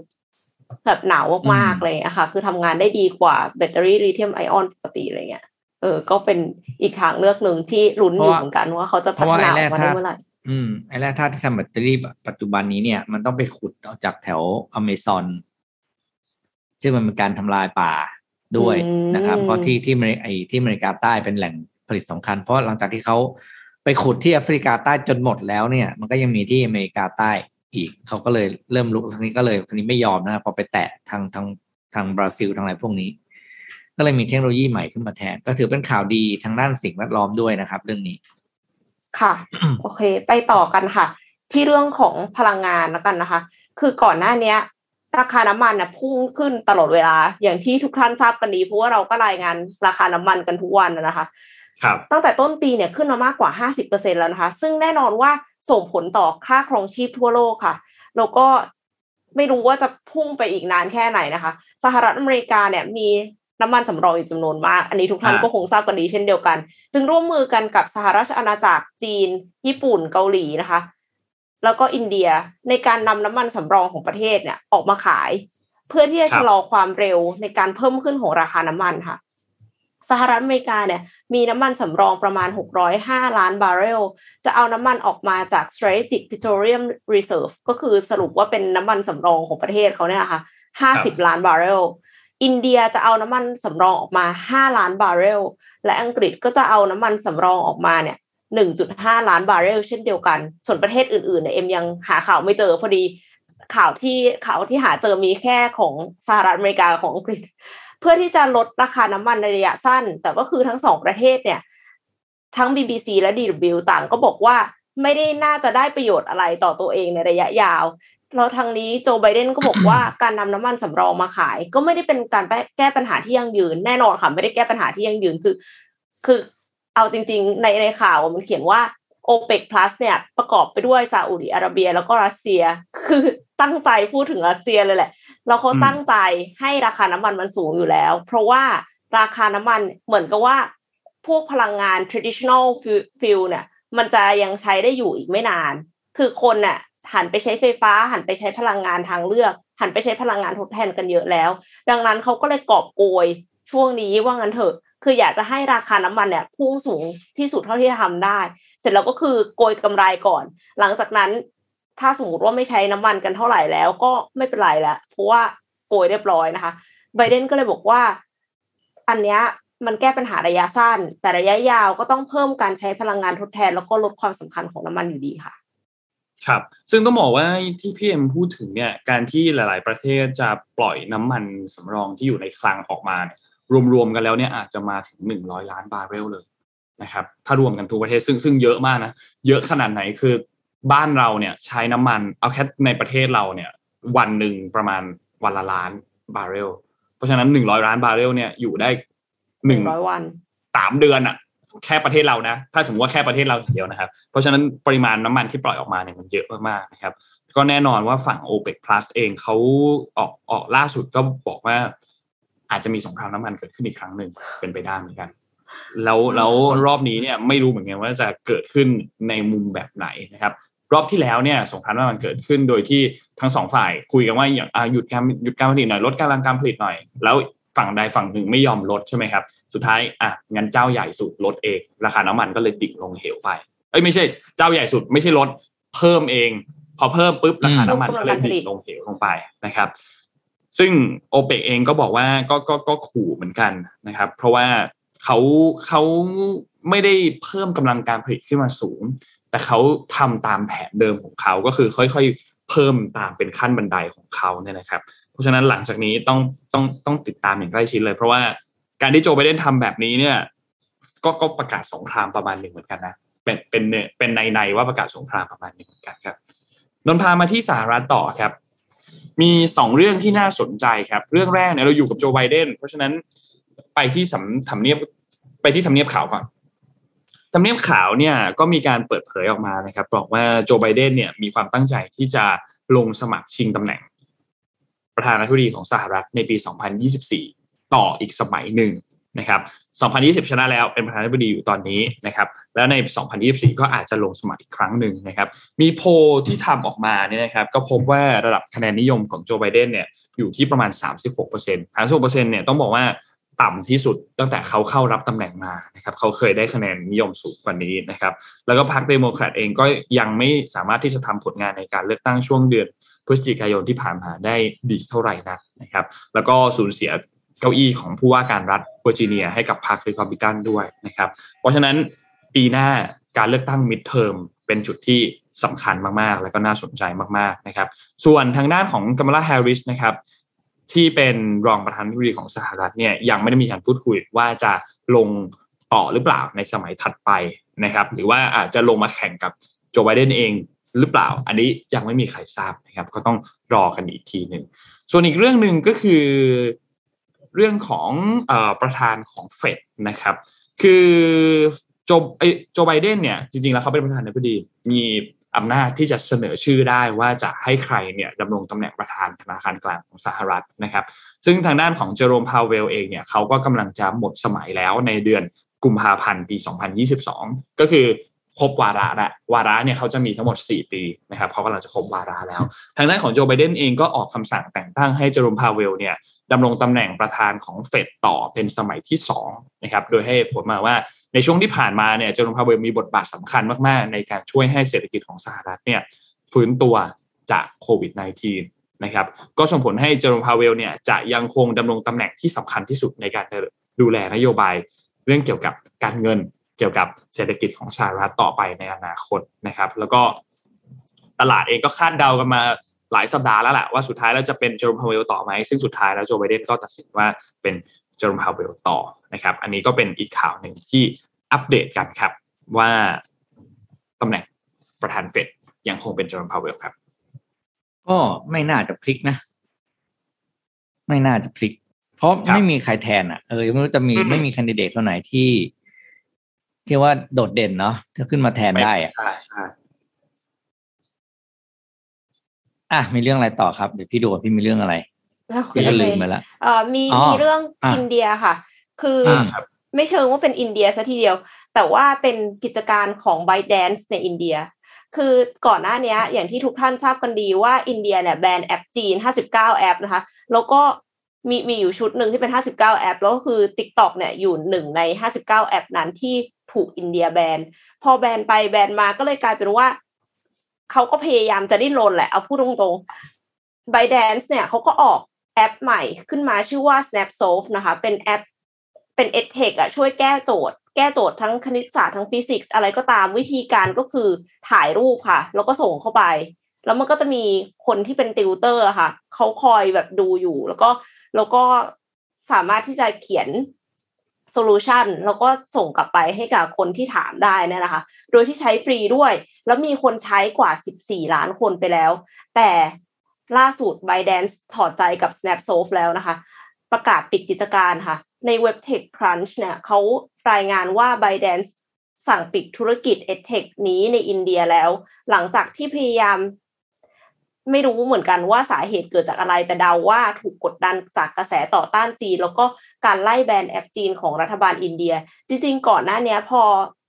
แบบหนาวมากๆเลยอะค่ะ คือทำงานได้ดีกว่าแบตเตอรี่ลิเธียมไอออนปกติอะไรเงี้ยเออ ก็เป็นอีกทางเลือกหนึ่งที่ลุ้นอยู่เหมือนกันว่าเขาจะพัฒนาออกมาได้เมื่อไหร่อืมไอ้แร่ธาตุที่ทำแบตเตอรี่ปัจจุบันนี้เนี่ย มันต้องไปขุดออกจากแถวอเมซอนซึ่งมันเป็นการทำลายป่าด้วยนะครับ เพราะที่ที่ไอที่อเมริกาใต้เป็นแหล่งผลิตสำคัญ เพราะหลังจากที่เขาไปขุดที่แอฟริกาใต้จนหมดแล้วเนี่ย มันก็ยังมีที่อเมริกาใต้ อีกเขาก็เลยเริ่มลุกทีนี้ก็เลยทีนี้ไม่ยอมนะพอไปแตะทางทางทางบราซิลทางอะไรพวกนี้ ก็เลยมีเทคโนโลยีใหม่ขึ้นมาแทน ก็ถือเป็นข่าวดีทางด้านสิ่งแวดล้อมด้วยนะครับ เรื่องนี้ ค่ะ โอเค ไปต่อกันค่ะ ที่เรื่องของพลังงานแล้วกันนะคะ คือก่อนหน้าเนี้ย ราคาน้ำมันนะพุ่งขึ้นตลอดเวลา อย่างที่ทุกท่านทราบกันดีเพราะว่าเราก็รายงานราคาน้ำมันกันทุกวันนะคะ ตั้งแต่ต้นปีเนี่ยขึ้นมามากกว่า 50%แล้วนะคะ ซึ่งแน่นอนว่าส่งผลต่อค่าครองชีพทั่วโลกค่ะ แล้วก็ไม่รู้ว่าจะพุ่งไปอีกนานแค่ไหนนะคะ สหรัฐอเมริกาเนี่ยมีน้ำมันสำรองอีกจำนวนมาก อันนี้ทุกท่านก็คงทราบกันดีเช่นเดียวกัน จึงร่วมมือกันกับสหราชอาณาจักรจีน ญี่ปุ่นเกาหลีนะคะ แล้วก็อินเดียในการนำน้ำมันสำรองของประเทศเนี่ยออกมาขาย เพื่อที่จะชะลอความเร็วในการเพิ่มขึ้นของราคาน้ำมันค่ะ สหรัฐอเมริกาเนี่ยมีน้ำมันสำรองประมาณ 605 ล้านบาร์เรล จะเอาน้ำมันออกมาจาก strategic petroleum reserve ก็คือสรุปว่าเป็นน้ำมันสำรองของประเทศเขาเนี่ยค่ะ50 ล้านบาร์เรล อินเดียจะเอาน้ำมันสำรองออกมา 5 ล้านบาร์เรล และอังกฤษก็จะเอาน้ำมันสำรองออกมาเนี่ย1.5 ล้านบาร์เรลเช่นเดียวกัน ส่วนประเทศอื่นๆเนี่ยเอ็มยังหาข่าวไม่เจอพอดีข่าวที่ข่าวที่หาเจอมีแค่ของสหรัฐอเมริกาของอังกฤษ เพื่อที่จะลดราคาน้ำมันในระยะสั้น แต่ก็คือทั้งสองประเทศเนี่ย ทั้ง BBC และ DW ต่างก็บอกว่าไม่ได้น่าจะได้ประโยชน์อะไรต่อตัวเองในระยะยาวแล้วทางนี้โจไบเดนก็บอกว่าการนำน้ำมันสำรองมาขาย ก็ไม่ได้เป็นการแก้ปัญหาที่ยั่งยืน แน่นอนค่ะไม่ได้แก้ปัญหาที่ยั่งยืนคือ คือเอาจริง ๆ ในในข่าวมันเขียนว่า o p e ป plus เนี่ยประกอบไปด้วยซาอุดิอาระเบียแล้วก็รัสเซีย คือ ตั้งใจพูดถึงรัสเซียเลยแหละแล้วเขาตั้งใจให้ราคาน้ำมันมันสูงอยู่แล้ว เพราะว่าราคาน้ำมันเหมือนกับว่า พวกพลังงาน traditional fuel เนี่ย มันจะยังใช้ได้อยู่อีกไม่นาน คือคนน่ะหันไปใช้ไฟฟ้า หันไปใช้พลังงานทางเลือก หันไปใช้พลังงานทดแทนกันเยอะแล้ว ดังนั้นเขาก็เลยกอบโกยช่วงนี้ว่างั้นเถอะ คืออยากจะให้ราคาน้ำมันเนี่ยพุ่งสูงที่สุดเท่าที่จะทำได้ เสร็จแล้วก็คือโกยกำไรก่อน หลังจากนั้น ถ้าสมมติว่าไม่ใช้น้ำมันกันเท่าไหร่แล้วก็ไม่เป็นไรแล้วเพราะว่าโกยเรียบร้อยนะคะไบเดนก็เลยบอกว่า อันเนี้ยมันแก้ปัญหาระยะสั้น แต่ระยะยาวก็ต้องเพิ่มการใช้พลังงานทดแทน แล้วก็ลดความสำคัญของน้ำมันอยู่ดีค่ะ ครับ ซึ่งต้องบอกว่าที่พี่เอ็มพูดถึงเนี่ยการที่หลาย ๆ ประเทศจะปล่อยน้ำมันสำรองที่อยู่ในคลังออกมา รวม ๆ กันแล้วเนี่ยอาจจะมาถึงหนึ่งร้อยล้านบาร์เรลเลยนะครับถ้ารวมกันทุกประเทศซึ่งซึ่งเยอะมากนะเยอะขนาดไหนคือ บ้านเราเนี่ยใช้น้ำมันเอาแค่ในประเทศเราเนี่ย วันหนึ่งประมาณวันละล้านบาร์เรล เพราะฉะนั้นหนึ่งร้อยล้านบาร์เรลเนี่ยอยู่ได้หนึ่งร้อยวันสามเดือนอะแค่ประเทศเรานะ ถ้าสมมติว่าแค่ประเทศเราเดียวนะครับ เพราะฉะนั้นปริมาณน้ำมันที่ปล่อยออกมาเนี่ยมันเยอะมากๆนะครับ ก็แน่นอนว่าฝั่ง OPEC Plus เองเขาออกออกล่าสุดก็บอกว่า อาจจะมีสงครามน้ำมันเกิดขึ้นอีกครั้งหนึ่งเป็นไปได้เหมือนกัน แล้วแล้วรอบนี้เนี่ยไม่รู้เหมือนกันว่าจะเกิดขึ้นในมุมแบบไหนนะครับ รอบที่แล้วเนี่ยสงครามน้ำมันเกิดขึ้นโดยที่ทั้งสองฝ่ายคุยกันว่าอย่างหยุดการหยุดการผลิตหน่อยลดกำลังการผลิตหน่อย แล้วฝั่งใดฝั่งหนึ่งไม่ยอมลดใช่ไหมครับ สุดท้ายอะงั้นเจ้าใหญ่สุดลดเองราคาน้ำมันก็เลยดิ่งลงเหวไปเอ้ยไม่ใช่เจ้าใหญ่สุดไม่ใช่ลดเพิ่มเอง พอเพิ่มปุ๊บราคาน้ำมันก็เลยดิ่งลงเหวลงไปนะครับ ซึ่งโอเปกเองก็บอกว่าก็ก็ก็ขู่เหมือนกันนะครับ เพราะว่าเขาเขาไม่ได้เพิ่มกำลังการผลิตขึ้นมาสูง แต่เขาทำตามแผนเดิมของเขาก็คือค่อยๆ เพิ่มตามเป็นขั้นบันไดของเขาเนี่ยนะครับ เพราะฉะนั้นหลังจากนี้ต้องต้องต้องติดตามอย่างใกล้ชิดเลย เพราะว่าการที่โจไบเดนทำแบบนี้เนี่ย ก็ก็ประกาศสงครามประมาณหนึ่งเหมือนกันนะเป็นเป็นเนี่ยเป็นในในว่าประกาศสงครามประมาณหนึ่งเหมือนกันครับนนพามาที่สหรัฐต่อครับ มีสองเรื่องที่น่าสนใจครับ เรื่องแรกเนี่ยเราอยู่กับโจไบเดนเพราะฉะนั้นไปที่สำทำเนียบไปที่ทำเนียบขาวก่อน ทำเนียบขาวเนี่ยก็มีการเปิดเผยออกมานะครับ บอกว่าโจไบเดนเนี่ยมีความตั้งใจที่จะลงสมัครชิงตำแหน่ง ประธานาธิบดีของสหรัฐในปี 2024 ต่ออีกสมัยหนึ่งนะครับ 2020 ชนะแล้วเป็นประธานาธิบดีอยู่ตอนนี้นะครับ แล้วใน 2024 ก็อาจจะลงสมัครอีกครั้งหนึ่งนะครับ มีโพลที่ทำออกมาเนี่ยนะครับ ก็พบว่าระดับคะแนนนิยมของโจไบเดนเนี่ยอยู่ที่ประมาณ 36% 36%เนี่ยต้องบอกว่า ต่ำที่สุดตั้งแต่เขาเข้ารับตำแหน่งมานะครับเขาเคยได้คะแนนนิยมสูงกว่านี้นะครับ แล้วก็พรรคเดโมแครตเองก็ยังไม่สามารถที่จะทำผลงานในการเลือกตั้งช่วงเดือนพฤศจิกายนที่ผ่านมาได้ดีเท่าไหร่นักนะครับ แล้วก็สูญเสียเก้าอี้ของผู้ว่าการรัฐเวอร์จิเนีย ให้กับพรรครีพับลิกันด้วยนะครับ เพราะฉะนั้นปีหน้าการเลือกตั้ง midterm เป็นจุดที่สำคัญมากๆ และก็น่าสนใจมากๆนะครับ ส่วนทางด้านของกัมลาแฮร์ริสนะครับ ที่เป็นรองประธานาธิบดีของสหรัฐเนี่ยยังไม่ได้มีการพูดคุยว่าจะลงต่อหรือเปล่าในสมัยถัดไปนะครับ หรือว่าอาจจะลงมาแข่งกับโจไบเดนเองหรือเปล่า อันนี้ยังไม่มีใครทราบนะครับ ก็ต้องรอกันอีกทีหนึ่งส่วนอีกเรื่องหนึ่งก็คือเรื่องของอประธานของเฟดนะครับ คือโจไบเดนเนี่ยจริงๆแล้วเขาเป็นประธานาธิบดีมี อำนาจที่จะเสนอชื่อได้ว่าจะให้ใครเนี่ยดำรงตำแหน่งประธานธนาคารกลางของสหรัฐนะครับ ซึ่งทางด้านของเจอโรมพาวเวลเองเนี่ยเขาก็กำลังจะหมดสมัยแล้วในเดือนกุมภาพันธ์ปี 2022 ก็คือ ครบวาระละวาระเนี่ยเขาจะมีทั้งหมด 4 ปีนะครับเขากำลังจะครบวาระแล้ว ทางด้านของโจไบเดนเองก็ออกคำสั่งแต่งตั้งให้เจอโรมพาวเวลเนี่ยดำรงตำแหน่งประธานของเฟดต่อเป็นสมัยที่2นะครับโดยให้ผลมาว่าในช่วงที่ผ่านมาเนี่ยเจอโรมพาวเวลมีบทบาทสำคัญมากๆ ในการช่วยให้เศรษฐกิจของสหรัฐเนี่ยฟื้นตัวจากโควิด -19 นะครับก็ส่งผลให้เจอโรมพาวเวลเนี่ยจะยังคงดำรงตำแหน่งที่สำคัญที่สุดในการดูแลนโยบาย เรื่องเกี่ยวกับการเงิน เกี่ยวกับเศรษฐกิจของสหรัฐต่อไปในอนาคตนะครับ แล้วก็ตลาดเองก็คาดเดากันมาหลายสัปดาห์แล้วแหละว่าสุดท้ายแล้วจะเป็นเจอโรมพาวเวลต่อไหมซึ่งสุดท้ายแล้วโจไบเดนก็ตัดสินว่าเป็นเจอโรมพาวเวลต่อนะครับ อันนี้ก็เป็นอีกข่าวหนึ่งที่อัปเดตกันครับ ว่าตำแหน่งประธานเฟดยังคงเป็นเจอโรมพาวเวลครับ ก็ไม่น่าจะพลิกนะ ไม่น่าจะพลิก เพราะไม่มีใครแทนอะเออไม่รู้จะมีไม่มีคนดิเดตตัวไหนที่ ที่ว่าโดดเด่นเนาะถ้าขึ้นมาแทนได้อะใช่ใช่อะมีเรื่องอะไรต่อครับเดี๋ยวพี่ดูพี่มีเรื่องอะไรพี่ก็ลืมไปแล้วเอ่อมีมีเรื่องอินเดียค่ะ คือไม่เชิงว่าเป็นอินเดียซะทีเดียว แต่ว่าเป็นกิจการของ b บ t ด a n c e ในอินเดีย คือก่อนหน้านี้อย่างที่ทุกท่านทราบกันดีว่าอินเดียเนี่ยแบนแอปจีน 59 แอปนะคะ แล้วก็ มีมีอยู่ชุดหนึ่งที่เป็น 59 แอป แล้วก็คือ TikTok เนี่ยอยู่หนึ่งใน 59 แอปนั้นที่ถูกอินเดียแบนพอแบนไปแบนมาก็เลยกลายเป็นว่า เขาก็พยายามจะดิ้นรนแหละ เอาพูดตรงๆ b บ d a n c e เนี่ยเขาก็ออกแอปใหม่ขึ้นมาชื่อว่า Snapsolve นะคะ เป็นแอปเป็น EdTech อะช่วยแก้โจทย์ แก้โจทย์ทั้งคณิตศาสตร์ทั้งฟิสิกส์อะไรก็ตามวิธีการก็คือถ่ายรูปค่ะ แล้วก็ส่งเข้าไปแล้วมันก็จะมีคนที่เป็นติวเตอร์ค่ะ เขาคอยแบบดูอยู่ แล้วก็ แล้วก็สามารถที่จะเขียน solution แล้วก็ส่งกลับไปให้กับคนที่ถามได้นี่นะคะ โดยที่ใช้ฟรีด้วย แล้วมีคนใช้กว่า 14 ล้านคนไปแล้ว แต่ล่าสุด b y d a n c e ถอดใจกับ Snapsolve แล้วนะคะ ประกาศปิดกิจการค่ะ ใน เว็บ TechCrunch เนี่ยเขารายงานว่า b y d a n c e สั่งปิดธุรกิจ EdTech นี้ในอินเดียแล้ว หลังจากที่พยายาม ไม่รู้เหมือนกันว่าสาเหตุเกิดจากอะไร แต่เดาว่าถูกกดดันจากกระแสต่อต้านจีน แล้วก็การไล่แบนแอปจีนของรัฐบาลอินเดีย จริง ๆ ก่อนหน้านี้พอ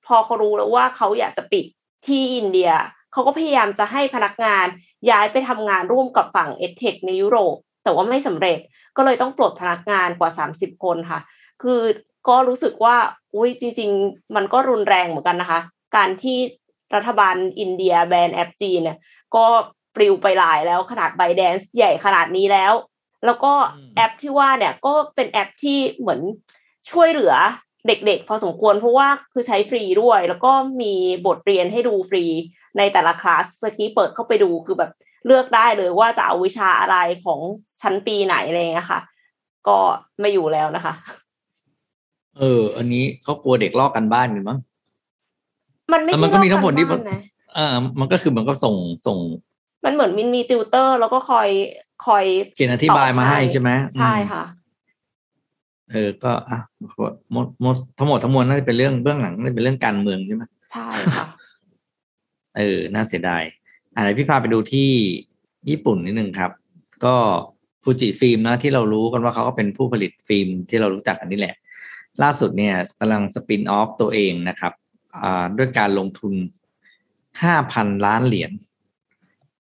พอเขารู้แล้วว่าเขาอยากจะปิดที่อินเดีย เขาก็พยายามจะให้พนักงานย้ายไปทำงานร่วมกับฝั่ง EdTech ในยุโรป แต่ว่าไม่สำเร็จก็เลยต้องปลดพนักงานกว่า 30 คนค่ะ คือก็รู้สึกว่าอุ้ยจริง ๆ มันก็รุนแรงเหมือนกันนะคะ การที่รัฐบาลอินเดียแบนแอปจีนเนี่ยก็ ปลิวไปหลายแล้วขนาด ByteDance ใหญ่ขนาดนี้แล้ว แล้วก็แอปที่ว่าเนี่ยก็เป็นแอปที่เหมือนช่วยเหลือเด็กๆ พอสมควรเพราะว่าคือใช้ฟรีด้วย แล้วก็มีบทเรียนให้ดูฟรีในแต่ละคลาสเมื่อกี้เปิดเข้าไปดูคือแบบเลือกได้เลยว่าจะเอาวิชาอะไรของชั้นปีไหนอะไรเงี้ยค่ะ ก็ไม่อยู่แล้วนะคะ เออ อันนี้เขากลัวเด็กลอกกันบ้านกันมั้งมันไม่ใช่มันก็มีทั้งหมดที่ลอกกันบ้านนะเออมันก็คือมันก็ส่งส่ง มันเหมือนมินมีติวเตอร์ แล้วก็คอยคอยเขียนอธิบายมาให้ใช่ไหมใช่ค่ะ เออ ก็อะหมดหมดทั้งหมดทั้งมวลน่าจะเป็นเรื่องเบื้องหลังน่าจะเป็นเรื่องการเมืองใช่ไหมใช่ค่ะ เออ น่าเสียดายอ่าพี่พาไปดูที่ญี่ปุ่นนิดนึงครับ ก็ฟูจิฟิล์มนะที่เรารู้กันว่าเขาก็เป็นผู้ผลิตฟิล์มที่เรารู้จักกันนี่แหละ ล่าสุดเนี่ยกำลังสปินออฟตัวเองนะครับอ่าด้วยการลงทุนห้าพันล้านเหรียญ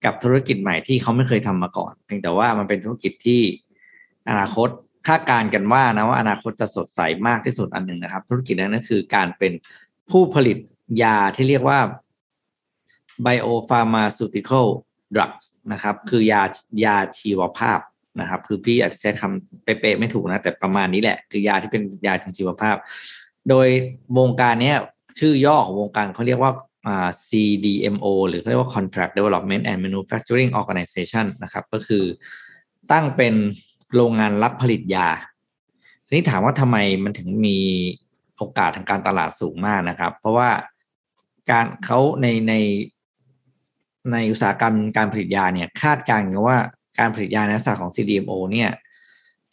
กับธุรกิจใหม่ที่เขาไม่เคยทำมาก่อน เพียงแต่ว่ามันเป็นธุรกิจที่อนาคตคาดการณ์กันว่านะว่าอนาคตจะสดใสมากที่สุดอันหนึ่งนะครับ ธุรกิจนั้นก็คือการเป็นผู้ผลิตยาที่เรียกว่า biopharmaceutical drugs นะครับ คือยายาชีวภาพนะครับ คือพี่อาจจะใช้คำเป๊ะๆไม่ถูกนะ แต่ประมาณนี้แหละ คือยาที่เป็นยาทางชีวภาพ โดยวงการนี้ชื่อย่อของวงการเขาเรียกว่า CDMO หรือเรียกว่า Contract Development and Manufacturing Organization นะครับ ก็คือตั้งเป็นโรงงานรับผลิตยา ทีนี้ถามว่าทำไมมันถึงมีโอกาสทางการตลาดสูงมากนะครับ เพราะว่าการเขาในในในอุตสาหกรรมการผลิตยาเนี่ยคาดการณ์ว่าการผลิตยาในลักษณะของ CDMO เนี่ย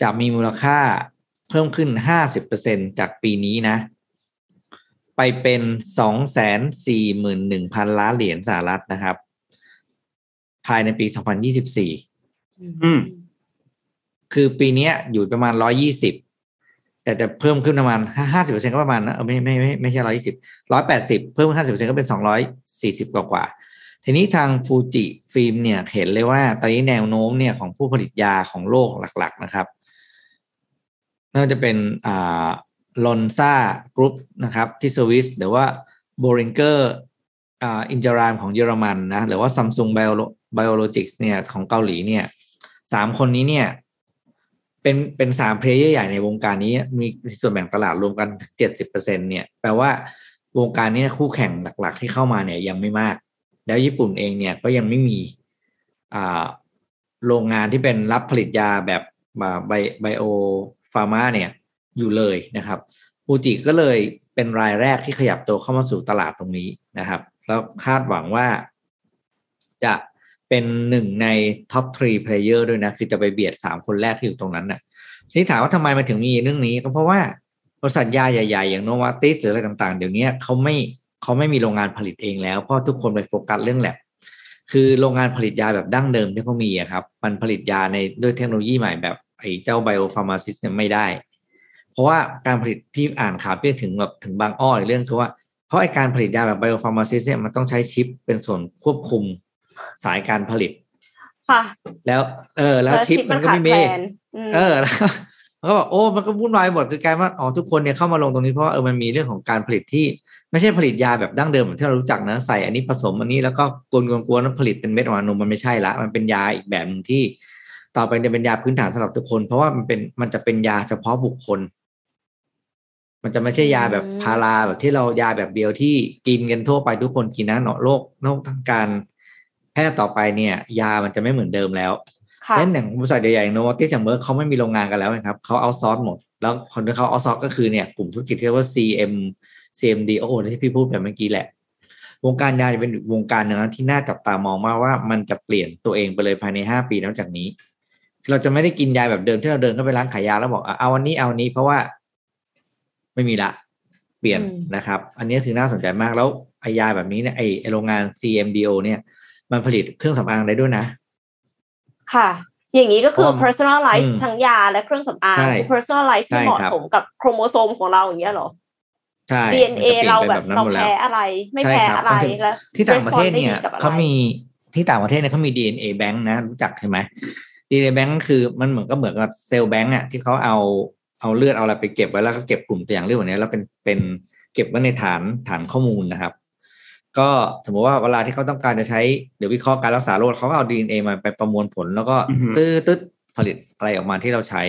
จะมีมูลค่าเพิ่มขึ้น 50%จากปีนี้นะ ไปเป็น241,000ล้านเหรียญสหรัฐนะครับ ภายในปี2024อืมคือปีเนี้ยอยู่ประมาณ120แต่จะเพิ่มขึ้นประมาณ50%ก็ประมาณนะเออไม่ไม่ไม่ไม่ใช่120 180เพิ่ม50%ก็เป็น240กว่ากว่า ทีนี้ทาง Fujifilm เนี่ยเห็นเลยว่าตอนนี้แนวโน้มเนี่ยของผู้ผลิตยาของโลกหลัก ๆ นะครับน่าจะเป็นอ่า Lonza Group นะครับที่สวิสหรือว่าBoehringer Ingelheim ของเยอรมันนะหรือว่า Samsung Bio Biologics เนี่ยของเกาหลีเนี่ยสามคนนี้เนี่ย เป็นเป็นสาม player ใหญ่ในวงการนี้มีส่วนแบ่งตลาดรวมกันเจ็ดสิบเปอร์เซ็นเนี่ยแปลว่าวงการนี้คู่แข่งหลัก ๆ ที่เข้ามาเนี่ยยังไม่มาก แล้วญี่ปุ่นเองเนี่ยก็ยังไม่มีอ่าโรงงานที่เป็นรับผลิตยาแบบ bio biopharma เนี่ย อยู่เลยนะครับฟูจิก็เลยเป็นรายแรกที่ขยับตัวเข้ามาสู่ตลาดตรงนี้นะครับ แล้วคาดหวังว่าจะเป็นหนึ่งใน top three player ด้วยนะ คือจะไปเบียดสามคนแรกที่อยู่ตรงนั้นนะ่ะทีนี้ถามว่าทำไมมันถึงมีเรื่องนี้ ก็เพราะว่าบริษัทยาใหญ่ๆ อย่าง Novartis หรืออะไรต่างๆ เดี๋ยวนี้เขาไม่เขาไม่มีโรงงานผลิตเองแล้ว เพราะทุกคนไปโฟกัสเรื่องแลบคือโรงงานผลิตยาแบบดั้งเดิมที่เขามีอะครับ มันผลิตยาในด้วยเทคโนโลยีใหม่แบบไอ้เจ้า biopharmacy เนี่ยไม่ได้ ราะว่าการผลิตที่อ่านข่าวพี่ถึงแบบถึงบางอ้ออีกเรื่องคือว่าเพราะไอ้การผลิตยาแบบไบโอฟาร์มาซิสเนี่ยมันต้องใช้ชิปเป็นส่วนควบคุมสายการผลิต ค่ะ แล้ว เออ แล้วชิปมันก็ไม่มีขาดแคลนมเออแล้วก็บอกโอ้มันก็วุ่นวายหมดคือกลายว่าอ๋อทุกคนเนี่ยเข้ามาลงตรงนี้เพราะว่าเออมันมีเรื่องของการผลิตที่ ไม่ใช่ผลิตยาแบบดั้งเดิมเหมือนที่เรารู้จักนะใส่อันนี้ผสมอันนี้แล้วก็กวนกวนกวนแล้วผลิตเป็นเม็ดออกมานมมันไม่ใช่ละ มันเป็นยาอีกแบบหนึ่งที่ ต่อไปจะเป็นยาพื้นฐานสำหรับทุกคน เพราะว่ามันเป็นมันจะเป็นยาเฉพาะบุคคล มันจะไม่ใช่ยาแบบพาราแบบที่เรายาแบบเดียวที่กินกันทั่วไปทุกคนกินนะเนาะโรคโรคทางการแพทย์ต่อไปเนี่ย ยามันจะไม่เหมือนเดิมแล้วค่ะเล่นอย่างบริษัทใหญ่ๆโนวาติสอย่างเมอร์เขาไม่มีโรงงานกันแล้วนะครับเขาเอาซอร์สหมด แล้วคนที่เขาเอาซอร์สก็คือเนี่ยกลุ่มธุรกิจที่เรียกว่า CM CMD โอ้โหที่พี่พูดแบบเมื่อกี้แหละ วงการยาจะเป็นวงการหนึงนะที่น่าจับตามองมากว่ามันจะเปลี่ยนตัวเองไปเลยภายในห้าปีนับจากนี้ เราจะไม่ได้กินยาแบบเดิมที่เราเดินเข้าไปร้านขายยาแล้วบอกอะเอาวันนี้เอาวันนี้เพราะว่า ไม่มีละเปลี่ยนอืมนะครับ อันนี้ถือน่าสนใจมากแล้วไอยาแบบนี้เนี่ยไอไอ้โรงงาน CMDO เนี่ย มันผลิตเครื่องสำอางได้ด้วยนะ ค่ะ อย่างนี้ก็คือเพราะว่า personalize อืมทั้งยาและเครื่องสำอางใช่ personalize ใช่ที่เหมาะครับสมกับโครโมโซมของเราอย่างเงี้ยเหรอใช่ DNA เราแบบเราแพ้อะไร ไม่แพ้อะไรแล้วที่ต่างประเทศเนี่ยเขามีที่ต่างประเทศเนี่ยเขามี DNA Bank นะ รู้จักใช่ไหม DNA Bank คือมันเหมือนก็เหมือนกับเซลล์แบงก์อะที่เขาเอา เอาเลือดเอาอะไรไปเก็บไว้แล้วก็เก็บกลุ่มตัวอย่างเลือดแบบนี้แล้วเป็นเป็นเก็บไว้ในฐานฐานข้อมูลนะครับ ก็สมมติว่าเวลาที่เขาต้องการจะใช้เดี๋ยววิเคราะห์การรักษาโรคเขาก็เอา DNA มาไปประมวลผล แล้วก็ตื้อตื้อผลิตอะไรออกมาที่เราใช้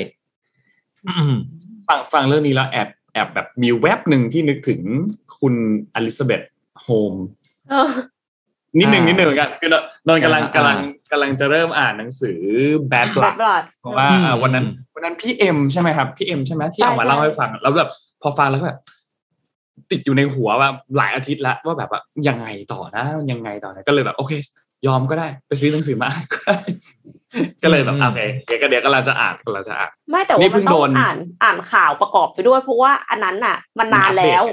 ฟังฟังเรื่องนี้แล้วแอบแอบแบบมีแว็บหนึ่งที่นึกถึงคุณอลิซาเบธโฮมนิดหนึ่งนิดหนึ่งกันคือนนกำลังกำลัง กำลังจะเริ่มอ่านหนังสือ Bad Blood เพราะว่าวันนั้น วันนั้นพี่เอ็มใช่ไหมครับพี่เอ็มใช่ไหมที่ออกมาเล่าให้ฟัง แล้วแบบพอฟังแล้วแบบติดอยู่ในหัวว่าหลายอาทิตย์แล้วว่าแบบว่ายังไงต่อนะยังไงต่อนะก็เลยแบบ โอเค ยอมก็ได้ไปซื้อหนังสือมาอ่านก็ได้ก็เลยแบบโอเคเดี๋ยวก็เดี๋ยวก็เราจะอ่านก็เราจะอ่านไม่แต่ว่ามันต้องอ่านอ่านข่าวประกอบไปด้วยเพราะว่าอันนั้นอะ มันนานแล้ว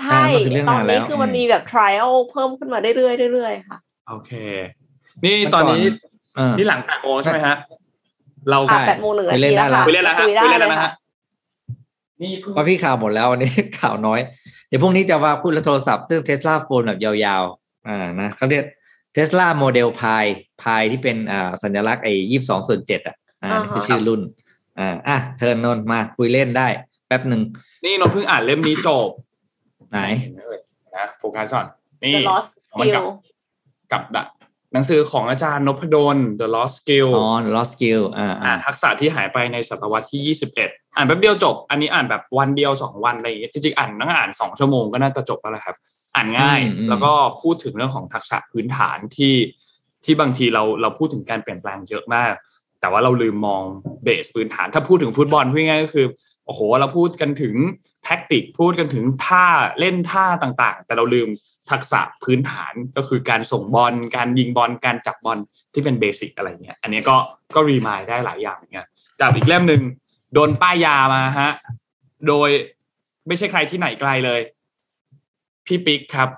ใช่ตอนนี้คือมันมีแบบ trial เพิ่มขึ้นมาเรื่อยๆเรื่อยๆค่ะ โอเค นี่ตอนนี้นี่หลังแปดโมงใช่ไหมฮะ เราแปดโมงหนึ่งนาทีแล้วค่ะคุยเล่นแล้วฮะคุยเล่นแล้วนะฮะนี่เพราะพี่ข่าวหมดแล้ววันนี้ข่าวน้อย เดี๋ยวพรุ่งนี้จะว่าพูดโทรศัพท์เรื่องเทสลาโฟนแบบยาวๆ อ่านะเขาเรียกเทสลาโมเดลพายพายที่เป็นอ่าสัญลักษณ์ไอ้ยี่สิบสองส่วนเจ็ดอะอ่านี่คือชื่อรุ่น อ่าอะเทิร์นนนมาคุยเล่นได้แป๊บหนึ่ง นี่นนเพิ่งอ่านเล่มนี้จบ ไหนนะโฟกัสก่อน นี่มันกับกับ หนังสือของอาจารย์นพดล The Lost Skill อ๋อ The Lost Skill อ่าอ่าทักษะที่หายไปในศตวรรษที่ 21 อ่านแป๊บเดียวจบ อันนี้อ่านแบบวันเดียวสองวันอะไรอย่างเงี้ยจริงๆอ่านนั่งอ่านสองชั่วโมงก็น่าจะจบแล้วแหละครับ อ่านง่ายแล้วก็พูดถึงเรื่องของทักษะพื้นฐานที่ที่บางทีเราเราพูดถึงการเปลี่ยนแปลงเยอะมาก แต่ว่าเราลืมมองเบสพื้นฐาน ถ้าพูดถึงฟุตบอลพูดง่ายก็คือโอ้โหเราพูดกันถึงแท็กติกพูดกันถึงท่าเล่นท่าต่างๆ แต่เราลืม ทักษะพื้นฐานก็คือการส่งบอลการยิงบอลการจับบอลที่เป็นเบสิกอะไรเงี้ย อันนี้ก็ก็รีมายได้หลายอย่างเงี้ยกับอีกเล่มหนึ่งโดนป้ายยามาฮะโดยไม่ใช่ใครที่ไหนไกลเลย พี่ปิ๊กครับ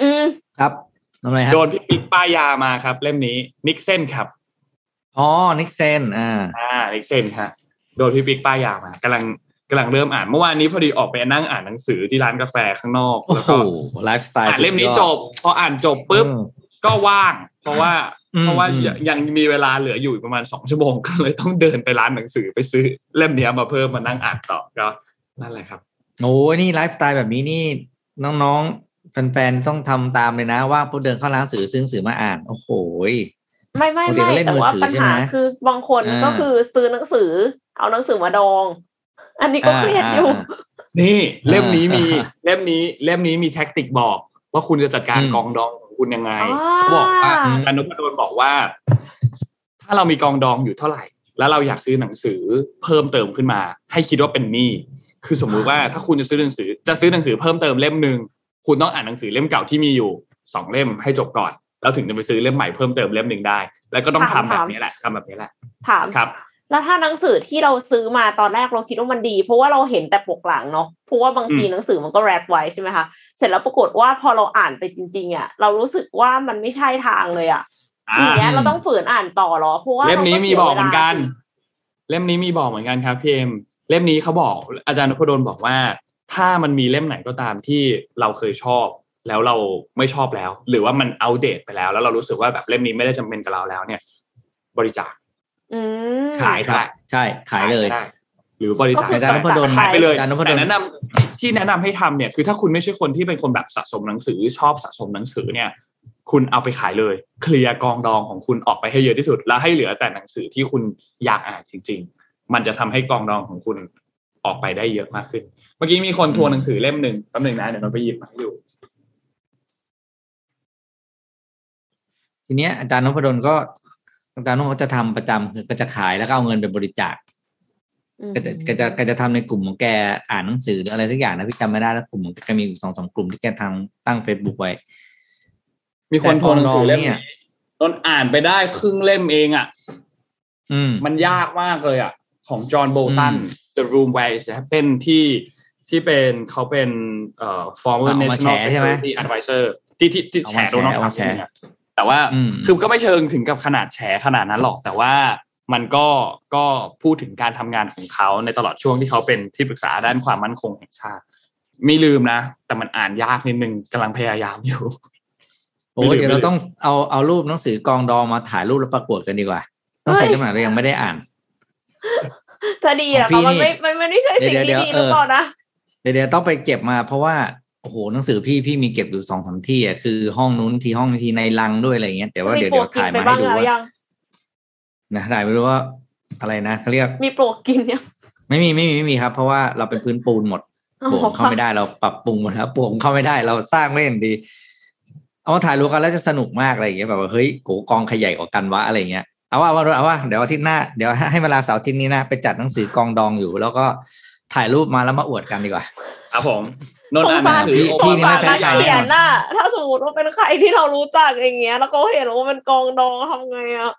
อืมครับทำไมฮะโดนพี่ปิ๊กป้ายยามาครับ เล่มนี้ Niksen ครับอ๋อ Niksen อ่าอ่า Niksen ฮะโดนพี่ปิ๊กป้ายยามากำลัง กำลังเริ่มอ่านเมื่อวานนี้พอดีออกไปนั่งอ่านหนังสือที่ร้านกาแฟข้างนอกแล้วก็ไลฟ์สไตล์อ่านเล่มนี้จบ พออ่านจบปุ๊บก็ว่าง เพราะว่าเพราะว่ายังมีเวลาเหลืออยู่ประมาณสองชั่วโมงก็เลยต้องเดินไปร้านหนังสือไปซื้อเล่มนี้มาเพิ่มมานั่งอ่านต่อก็นั่นแหละครับโอ้นี่ไลฟ์สไตล์แบบนี้นี่น้องๆแฟนๆต้องทำตามเลยนะว่าพวกเดินเข้าร้านหนังสือซื้อหนังสือมาอ่านโอ้โหไม่ไม่ไม่แต่ว่าปัญหาคือบางคนก็คือซื้อหนังสือ เอาหนังสือมาดอง อันนี้ก็เครียดอยู่ นี่เล่มนี้มีเล่มนี้เล่มนี้มี tactic บอก ว่าคุณจะจัดการกองดองของคุณยังไงเขาบอกว่าอนุพดลบอกว่า ถ้าเรามีกองดองอยู่เท่าไหร่ แล้วเราอยากซื้อหนังสือเพิ่มเติมขึ้นมา ให้คิดว่าเป็นหนี้คือสมมุติว่าถ้าคุณจะซื้อหนังสือ จะซื้อหนังสือเพิ่มเติมเล่มหนึ่งคุณต้องอ่านหนังสือเล่มเก่าที่มีอยู่สองเล่มให้จบก่อน แล้วถึงจะไปซื้อเล่มใหม่เพิ่มเติมเล่มหนึ่งได้ แล้วก็ต้องทำแบบนี้แหละทำแบบนี้แหละถามครับ แล้วถ้าหนังสือที่เราซื้อมาตอนแรกเราคิดว่ามันดี เพราะว่าเราเห็นแต่ปกหลังเนาะเพราะว่าบางทีหนังสือมันก็แรปไว้ใช่ไหมคะเสร็จแล้วปรากฏว่าพอเราอ่านไปจริง ๆอะเรารู้สึกว่ามันไม่ใช่ทางเลยอะอย่างเงี้ยเราต้องฝืนอ่านต่อหรอเพราะว่าเล่มนี้มีบอกเหมือนกัน เล่มนี้มีบอกเหมือนกันครับพี่เอ็มเล่มนี้เขาบอก อาจารย์นพดลบอกว่า ถ้ามันมีเล่มไหนก็ตามที่เราเคยชอบ แล้วเราไม่ชอบแล้ว หรือว่ามันอัปเดตไปแล้ว แล้วเรารู้สึกว่าแบบเล่มนี้ไม่ได้จำเป็นกับเราแล้วเนี่ย บริจาค ขายครับ ใช่ขายเลย หรือบริจาคการนพดลขายไปเลยแต่แนะนำที่แนะนำให้ทำเนี่ย คือถ้าคุณไม่ใช่คนที่เป็นคนแบบสะสมหนังสือชอบสะสมหนังสือเนี่ย คุณเอาไปขายเลย เคลียร์กองดองของคุณออกไปให้เยอะที่สุด แล้วให้เหลือแต่หนังสือที่คุณอยากอ่านจริง ๆ มันจะทำให้กองดองของคุณออกไปได้เยอะมากขึ้น เมื่อกี้มีคนทวนหนังสือเล่มหนึ่งแป๊บหนึ่งนะเดี๋ยวเราไปหยิบมาให้ดูทีเนี้ยอาจารย์นพดลก็ ต่างๆเขาจะทำประจำคือก็จะขายแล้วก็เอาเงินไปบริจาคก็จะก็จะก็จะทำในกลุ่มของแกอ่านหนังสือหรืออะไรสักอย่างนะพี่จำไม่ได้แล้วกลุ่มของแกมีสองสองกลุ่มที่แกทำตั้งเฟซบุ๊กไว้ มีคนโทรหนังสือเล่มนี้ตอนอ่านไปได้ครึ่งเล่มเองอะอืมมันยากมากเลยอะ ของจอห์นโบตัน The Room Where It Happened ที่ที่เป็นเขาเป็นเอ่อ former national security advisor ที่ที่ที่แฉโดนัลด์ทรัมป์ แต่ว่าคือก็ไม่เชิงถึงกับขนาดแฉขนาดนั้นหรอกแต่ว่ามันก็ก็พูดถึงการทำงานของเขาในตลอดช่วงที่เขาเป็นที่ปรึกษาด้านความมั่นคงแห่งชาติ ไม่ลืมนะ แต่มันอ่านยากนิดนึงกำลังพยายามอยู่โอ้เดี๋ยวเราต้องเอาเอารูปหนังสือกองดองมาถ่ายรูปแล้วประกวดกันดีกว่าต้องใส่ขนาดเรายังไม่ได้อ่านจะดีเหรอคะมันไม่มันไม่ใช่สิ่งที่ดีหรือเปล่านะเดี๋ยวเดี๋ยวต้องไปเก็บมาเพราะว่า โอ้โหหนังสือพี่พี่มีเก็บอยู่สองสามที่อะคือห้องนู้นที่ห้องที่ในลังด้วยอะไรเงี้ยแต่ว่าเดี๋ยวเดี๋ยวถ่ายมาให้ดูว่านะถ่ายไม่รู้ว่าอะไรนะเขาเรียกมีโปรกินเนี่ยไม่มีไม่มีไม่มีครับ เพราะว่าเราเป็นพื้นปูนหมดปวงเข้าไม่ได้เราปรับปรุงหมดแล้วปวงเข้าไม่ได้เราสร้างไม่อย่างดี เอามาถ่ายรูปกันแล้วจะสนุกมากอะไรอย่างเงี้ยแบบว่าเฮ้ยโกกองขยายกว่ากันวะอะไรเงี้ยเอาว่าเอาว่าเดี๋ยวอาทิตย์หน้าเดี๋ยวให้เวลาเสาร์อาทิตย์นี้นะไปจัดหนังสือกองดองอยู่ แล้วก็ถ่ายรูปมาแล้วมาอวดกันดีกว่า ครับผม นนอ่านหนังสือพี่นี่ไม่แพ้ใครเขียนน่ะ ถ้าสมมติว่าเป็นใครที่เรารู้จักอย่างเงี้ย แล้วก็เห็นว่าเป็นกองดองทำไงอะ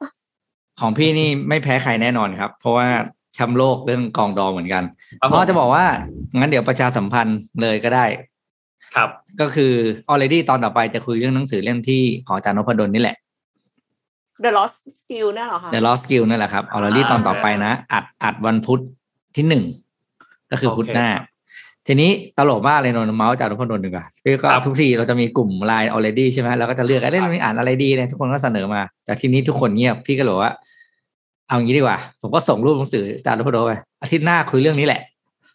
ของพี่นี่ไม่แพ้ใครแน่นอนครับ เพราะว่าแชมป์โลกเรื่องกองดองเหมือนกันเพราะจะบอกว่างั้นเดี๋ยวประชาสัมพันธ์เลยก็ได้ ครับ ก็คือ already ตอนต่อไปจะคุยเรื่องหนังสือเล่มที่ของอาจารย์นพดลนี่แหละ The Lost Skill นั่นหรอคะ The Lost Skill นั่นแหละครับ already ตอนต่อไปนะ อัดอัดวันพุธที่หนึ่งก็คือพุธหน้า ทีนี้ตลกมากเลยนนเมาส์จากนพดลดีกว่าคือก็ทุกทีเราจะมีกลุ่มไลน์ already ใช่ไหมเราก็จะเลือกไอ้เรื่องนี้อ่านอะไรดีเนี่ยทุกคนก็เสนอมา แต่ทีนี้ทุกคนเงียบพี่ก็บอกว่า เอางี้ดีกว่า ผมก็ส่งรูปหนังสืออาจารย์นพดลไปอาทิตย์หน้าคุยเรื่องนี้แหละ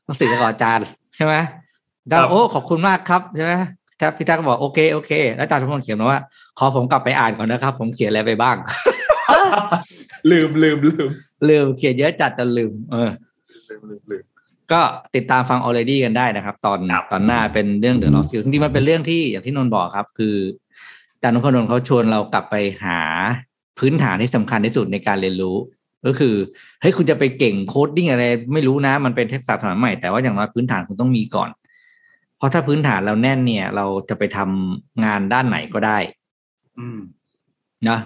หนังสือกับอาจารย์ใช่ไหมอาจารย์โอ้ขอบคุณมากครับใช่ไหมถ้าพี่ตาก็บอกโอเคโอเค แล้วอาจารย์ทุกคนเขียนมาว่า ขอผมกลับไปอ่านก่อนนะครับ ผมเขียนอะไรไปบ้าง ลืมลืมลืมลืมเขียนเยอะจัดจนลืม เออ ก็ติดตามฟัง already กันได้นะครับ ตอนตอนหน้าเป็นเรื่องเดอะลอสซิลจริงๆมันเป็นเรื่องที่อย่างที่นนบอกครับ คืออาจารย์นพดลเขาชวนเรากลับไปหาพื้นฐานที่สำคัญที่สุดในการเรียนรู้ ก็คือเฮ้ยคุณจะไปเก่งโคดดิ้งอะไร ไม่รู้นะมันเป็นเทคนิคสมัยใหม่แต่ว่าอย่างน้อยพื้นฐานคุณต้องมีก่อน เพราะถ้าพื้นฐานเราแน่นเนี่ย เราจะไปทำงานด้านไหนก็ได้ อืมนะ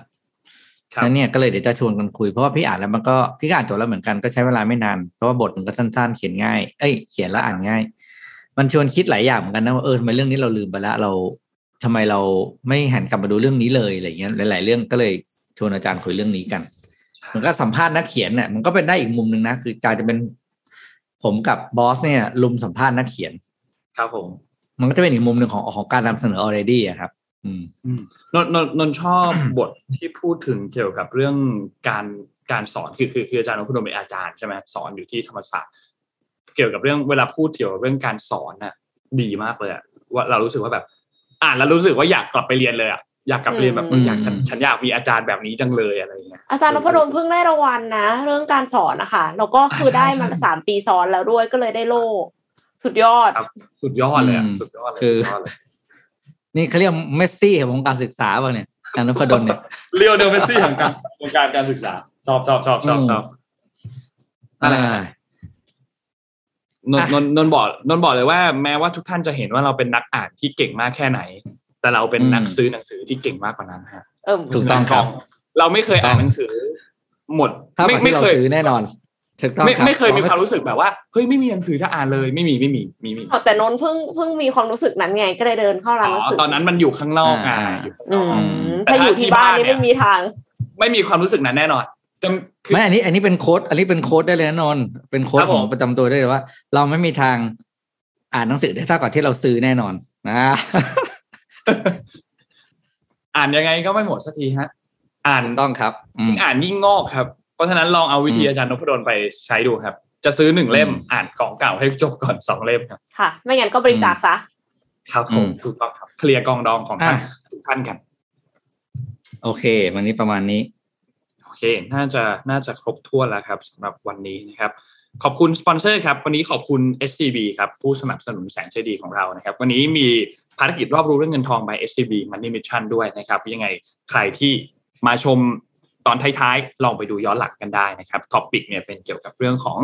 นั่นเนี่ยก็เลยเดี๋ยวจะชวนกันคุยเพราะว่าพี่อ่านแล้วมันก็พี่อ่านจบแล้วเหมือนกันก็ใช้เวลาไม่นานเพราะว่าบทมันก็สั้นๆ เขียนง่ายเอ้ยเขียนแล้วอ่านง่าย มันชวนคิดหลายอย่างเหมือนกันนะว่าเออทำไมเรื่องนี้เราลืมไปแล้วเราทำไมเราไม่หันกลับมาดูเรื่องนี้เลยอะไรเงี้ยหลาย ๆ เรื่องก็เลยชวนอาจารย์คุยเรื่องนี้กัน มันก็สัมภาษณ์นักเขียนเนี่ยมันก็เป็นได้อีกมุมหนึ่งนะคือการจะเป็นผมกับบอสเนี่ยลุมสัมภาษณ์นักเขียน ครับผม มันก็จะเป็นอีกมุมหนึ่งของของการนำเสนอ already อะครับอืม นนนนชอบบทที่พูดถึงเกี่ยวกับเรื่องการการสอนคือคือคืออาจารย์นพดลเป็นอาจารย์ใช่ไหมสอนอยู่ที่ธรรมศาสตร์ เกี่ยวกับเรื่องเวลาพูดเกี่ยวกับเรื่องการสอนน่ะ ดีมากเลยอะว่าเรารู้สึกว่าแบบ อ่านแล้วรู้สึกว่าอยากกลับไปเรียนเลยอะอยากกลับเรียนแบบอยากฉันฉันอยากมีอาจารย์แบบนี้จังเลยอะไรเงี้ยอาจารย์นพดลเพิ่งได้รางวัลนะ เรื่องการสอนนะคะแล้วก็คือได้มาสามปีซ้อนแล้วด้วยก็เลยได้โล่สุดยอด สุดยอดเลยสุดยอดเลยคือ นี่เขาเรียกเมสซี่ของการศึกษาป่ะเนี่ยอาจารย์นพดลเนี่ยเรียวเดลเมสซี่ของการของการการศึกษาชอบชอบชอบชอบชอบอะไรนนนนบอกนนบอกเลยว่าแม้ว่าทุกท่านจะเห็นว่าเราเป็นนักอ่านที่เก่งมากแค่ไหน แต่เราเป็นนักซื้อหนังสือที่เก่งมากกว่านั้นฮะถูกต้องครับ เราไม่เคยอ่านหนังสือ หมดไม่ไม่เคยซื้อแน่นอน ไม่ไม่เคยมีความรู้สึกแบบว่าเฮ้ยไม่มีหนังสือจะอ่านเลยไม่มีไม่มีมีมีแต่นนเพิ่งเพิ่งมีความรู้สึกนั้นไงก็เลยเดินเข้าร้านหนังสือตอนนั้นมันอยู่ข้างนอกอะอยู่ข้างนอกถ้าอยู่ที่บ้านนี่ไม่มีทาง ไม่มีความรู้สึกนั้นแน่นอนจะไม่อันนี้อันนี้เป็นโค้ดอันนี้เป็นโค้ดได้เลยนะนนเป็นโค้ดของประจำตัวได้เลยว่า เราไม่มีทางอ่านหนังสือได้เท่ากับที่เราซื้อแน่นอนนะอ่านยังไงก็ไม่หมดสักทีฮะ อ่านต้องครับยิ่งอ่านยิ่งงอกครับ เพราะฉะนั้นลองเอาวิธีอาจารย์นพดลไปใช้ดูครับ จะซื้อหนึ่งเล่มอ่านของเก่าให้จบก่อนสองเล่มครับ ค่ะ ไม่งั้นก็บริจาคซะ ครับผมถูกต้องครับเคลียร์กองดองของท่านทุกท่านกัน โอเค วันนี้ประมาณนี้ โอเค น่าจะน่าจะครบถ้วนแล้วครับสำหรับวันนี้นะครับขอบคุณสปอนเซอร์ครับ วันนี้ขอบคุณ SCB ครับ ผู้สนับสนุนแสนใจดีของเรานะครับ วันนี้มีภารกิจรอบรู้เรื่องเงินทอง by SCB Money Mission ด้วยนะครับ ยังไงใครที่มาชม ตอนท้ายๆ ลองไปดูย้อนหลังกันได้นะครับ topic เนี่ยเป็นเกี่ยวกับเรื่องของ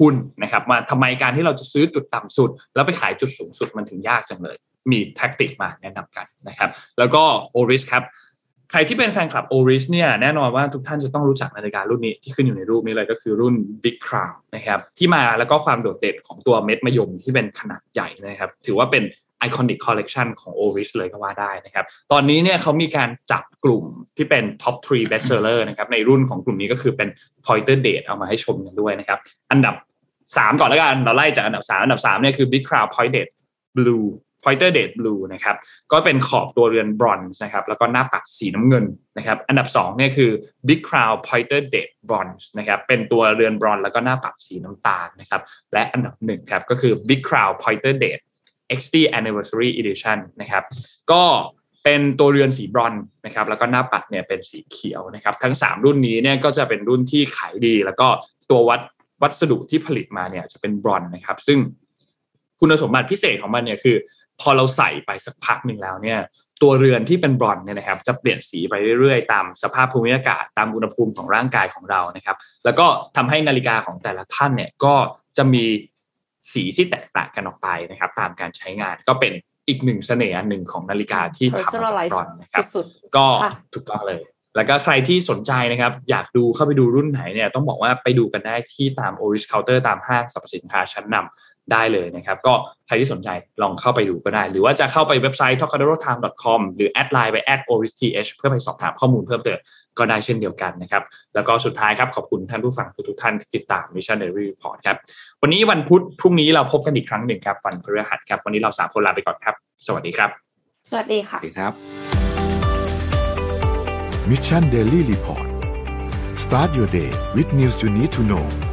หุ้นนะครับว่าทำไมการที่เราจะซื้อจุดต่ำสุด แล้วไปขายจุดสูงสุดมันถึงยากจังเลย มี tactic มาแนะนำกันนะครับ แล้วก็ Oris ครับใครที่เป็นแฟนคลับ Oris เนี่ยแน่นอนว่าทุกท่านจะต้องรู้จักนาฬิการุ่นนี้ที่ขึ้นอยู่ในรูปนี้เลยก็คือรุ่น Big Crown นะครับที่มาแล้วก็ความโดดเด่นของตัวเม็ดมะยมที่เป็นขนาดใหญ่นะครับ ถือว่าเป็น iconic collection ของ Oris เลยก็ว่าได้นะครับ ตอนนี้เนี่ยเขามีการจับกลุ่มที่เป็น top 3 best seller นะครับในรุ่นของกลุ่มนี้ก็คือเป็น pointer date เอามาให้ชมกันด้วยนะครับ อันดับ 3 ก่อนแล้วกัน เราไล่จากอันดับ 3 อันดับ3เนี่ยคือ Big Crown Pointer Date Blue Pointer Date Blue นะครับก็เป็นขอบตัวเรือนบรอนซ์นะครับแล้วก็หน้าปัดสีน้ำเงินนะครับอันดับ2เนี่ยคือ Big Crown Pointer Date Bronze นะครับเป็นตัวเรือนบรอนซ์แล้วก็หน้าปัดสีน้ำตาลนะครับและอันดับหนึ่งครับก็คือ Big Crown Pointer Date 80th Anniversary Edition นะครับก็เป็นตัวเรือนสีบรอนนะครับแล้วก็หน้าปัดเนี่ยเป็นสีเขียวนะครับทั้ง 3 รุ่นนี้เนี่ยก็จะเป็นรุ่นที่ขายดี แล้วก็ตัววัดวัสดุที่ผลิตมาเนี่ยจะเป็นบรอนนะครับ ซึ่งคุณสมบัติพิเศษของมันเนี่ยคือ พอเราใส่ไปสักพักหนึ่งแล้วเนี่ยตัวเรือนที่เป็นบรอนเนี่ยนะครับจะเปลี่ยนสีไปเรื่อยๆ ตามสภาพภูมิอากาศตามอุณหภูมิของร่างกายของเรานะครับ แล้วก็ทำให้นาฬิกาของแต่ละท่านเนี่ยก็จะมี สีที่แตกต่างกันออกไปนะครับ ตามการใช้งานก็เป็นอีกหนึ่งเสน่ห์หนึ่งของนาฬิกาที่ทำมาจากบรอนนะครับก็ถูกต้องเลย แล้วก็ใครที่สนใจนะครับ อยากดูเข้าไปดูรุ่นไหนเนี่ยต้องบอกว่าไปดูกันได้ที่ตาม Oris Counter ตามห้างสรรพสินค้าชั้นนำ ได้เลยนะครับ ก็ใครที่สนใจลองเข้าไปดูก็ได้ หรือว่าจะเข้าไปเว็บไซต์ t o k a d o r o t i m e c o m หรือแอดไลน์ไป at orist เพื่อไปสอบถามข้อมูลเพิ่มเติมก็ได้เช่นเดียวกันนะครับ แล้วก็สุดท้ายครับ ขอบคุณท่านผู้ฟังทุกท่านที่ติดตาม Mission Daily Report ครับ วันนี้วันพุธพรุ่งนี้เราพบกันอีกครั้งหนึ่งครับวันพฤหัสครับ วันนี้เราสามคนลาไปก่อนครับ สวัสดีครับ สวัสดีค่ะสวัสดีครับ Mission Daily Report start your day with news you need to know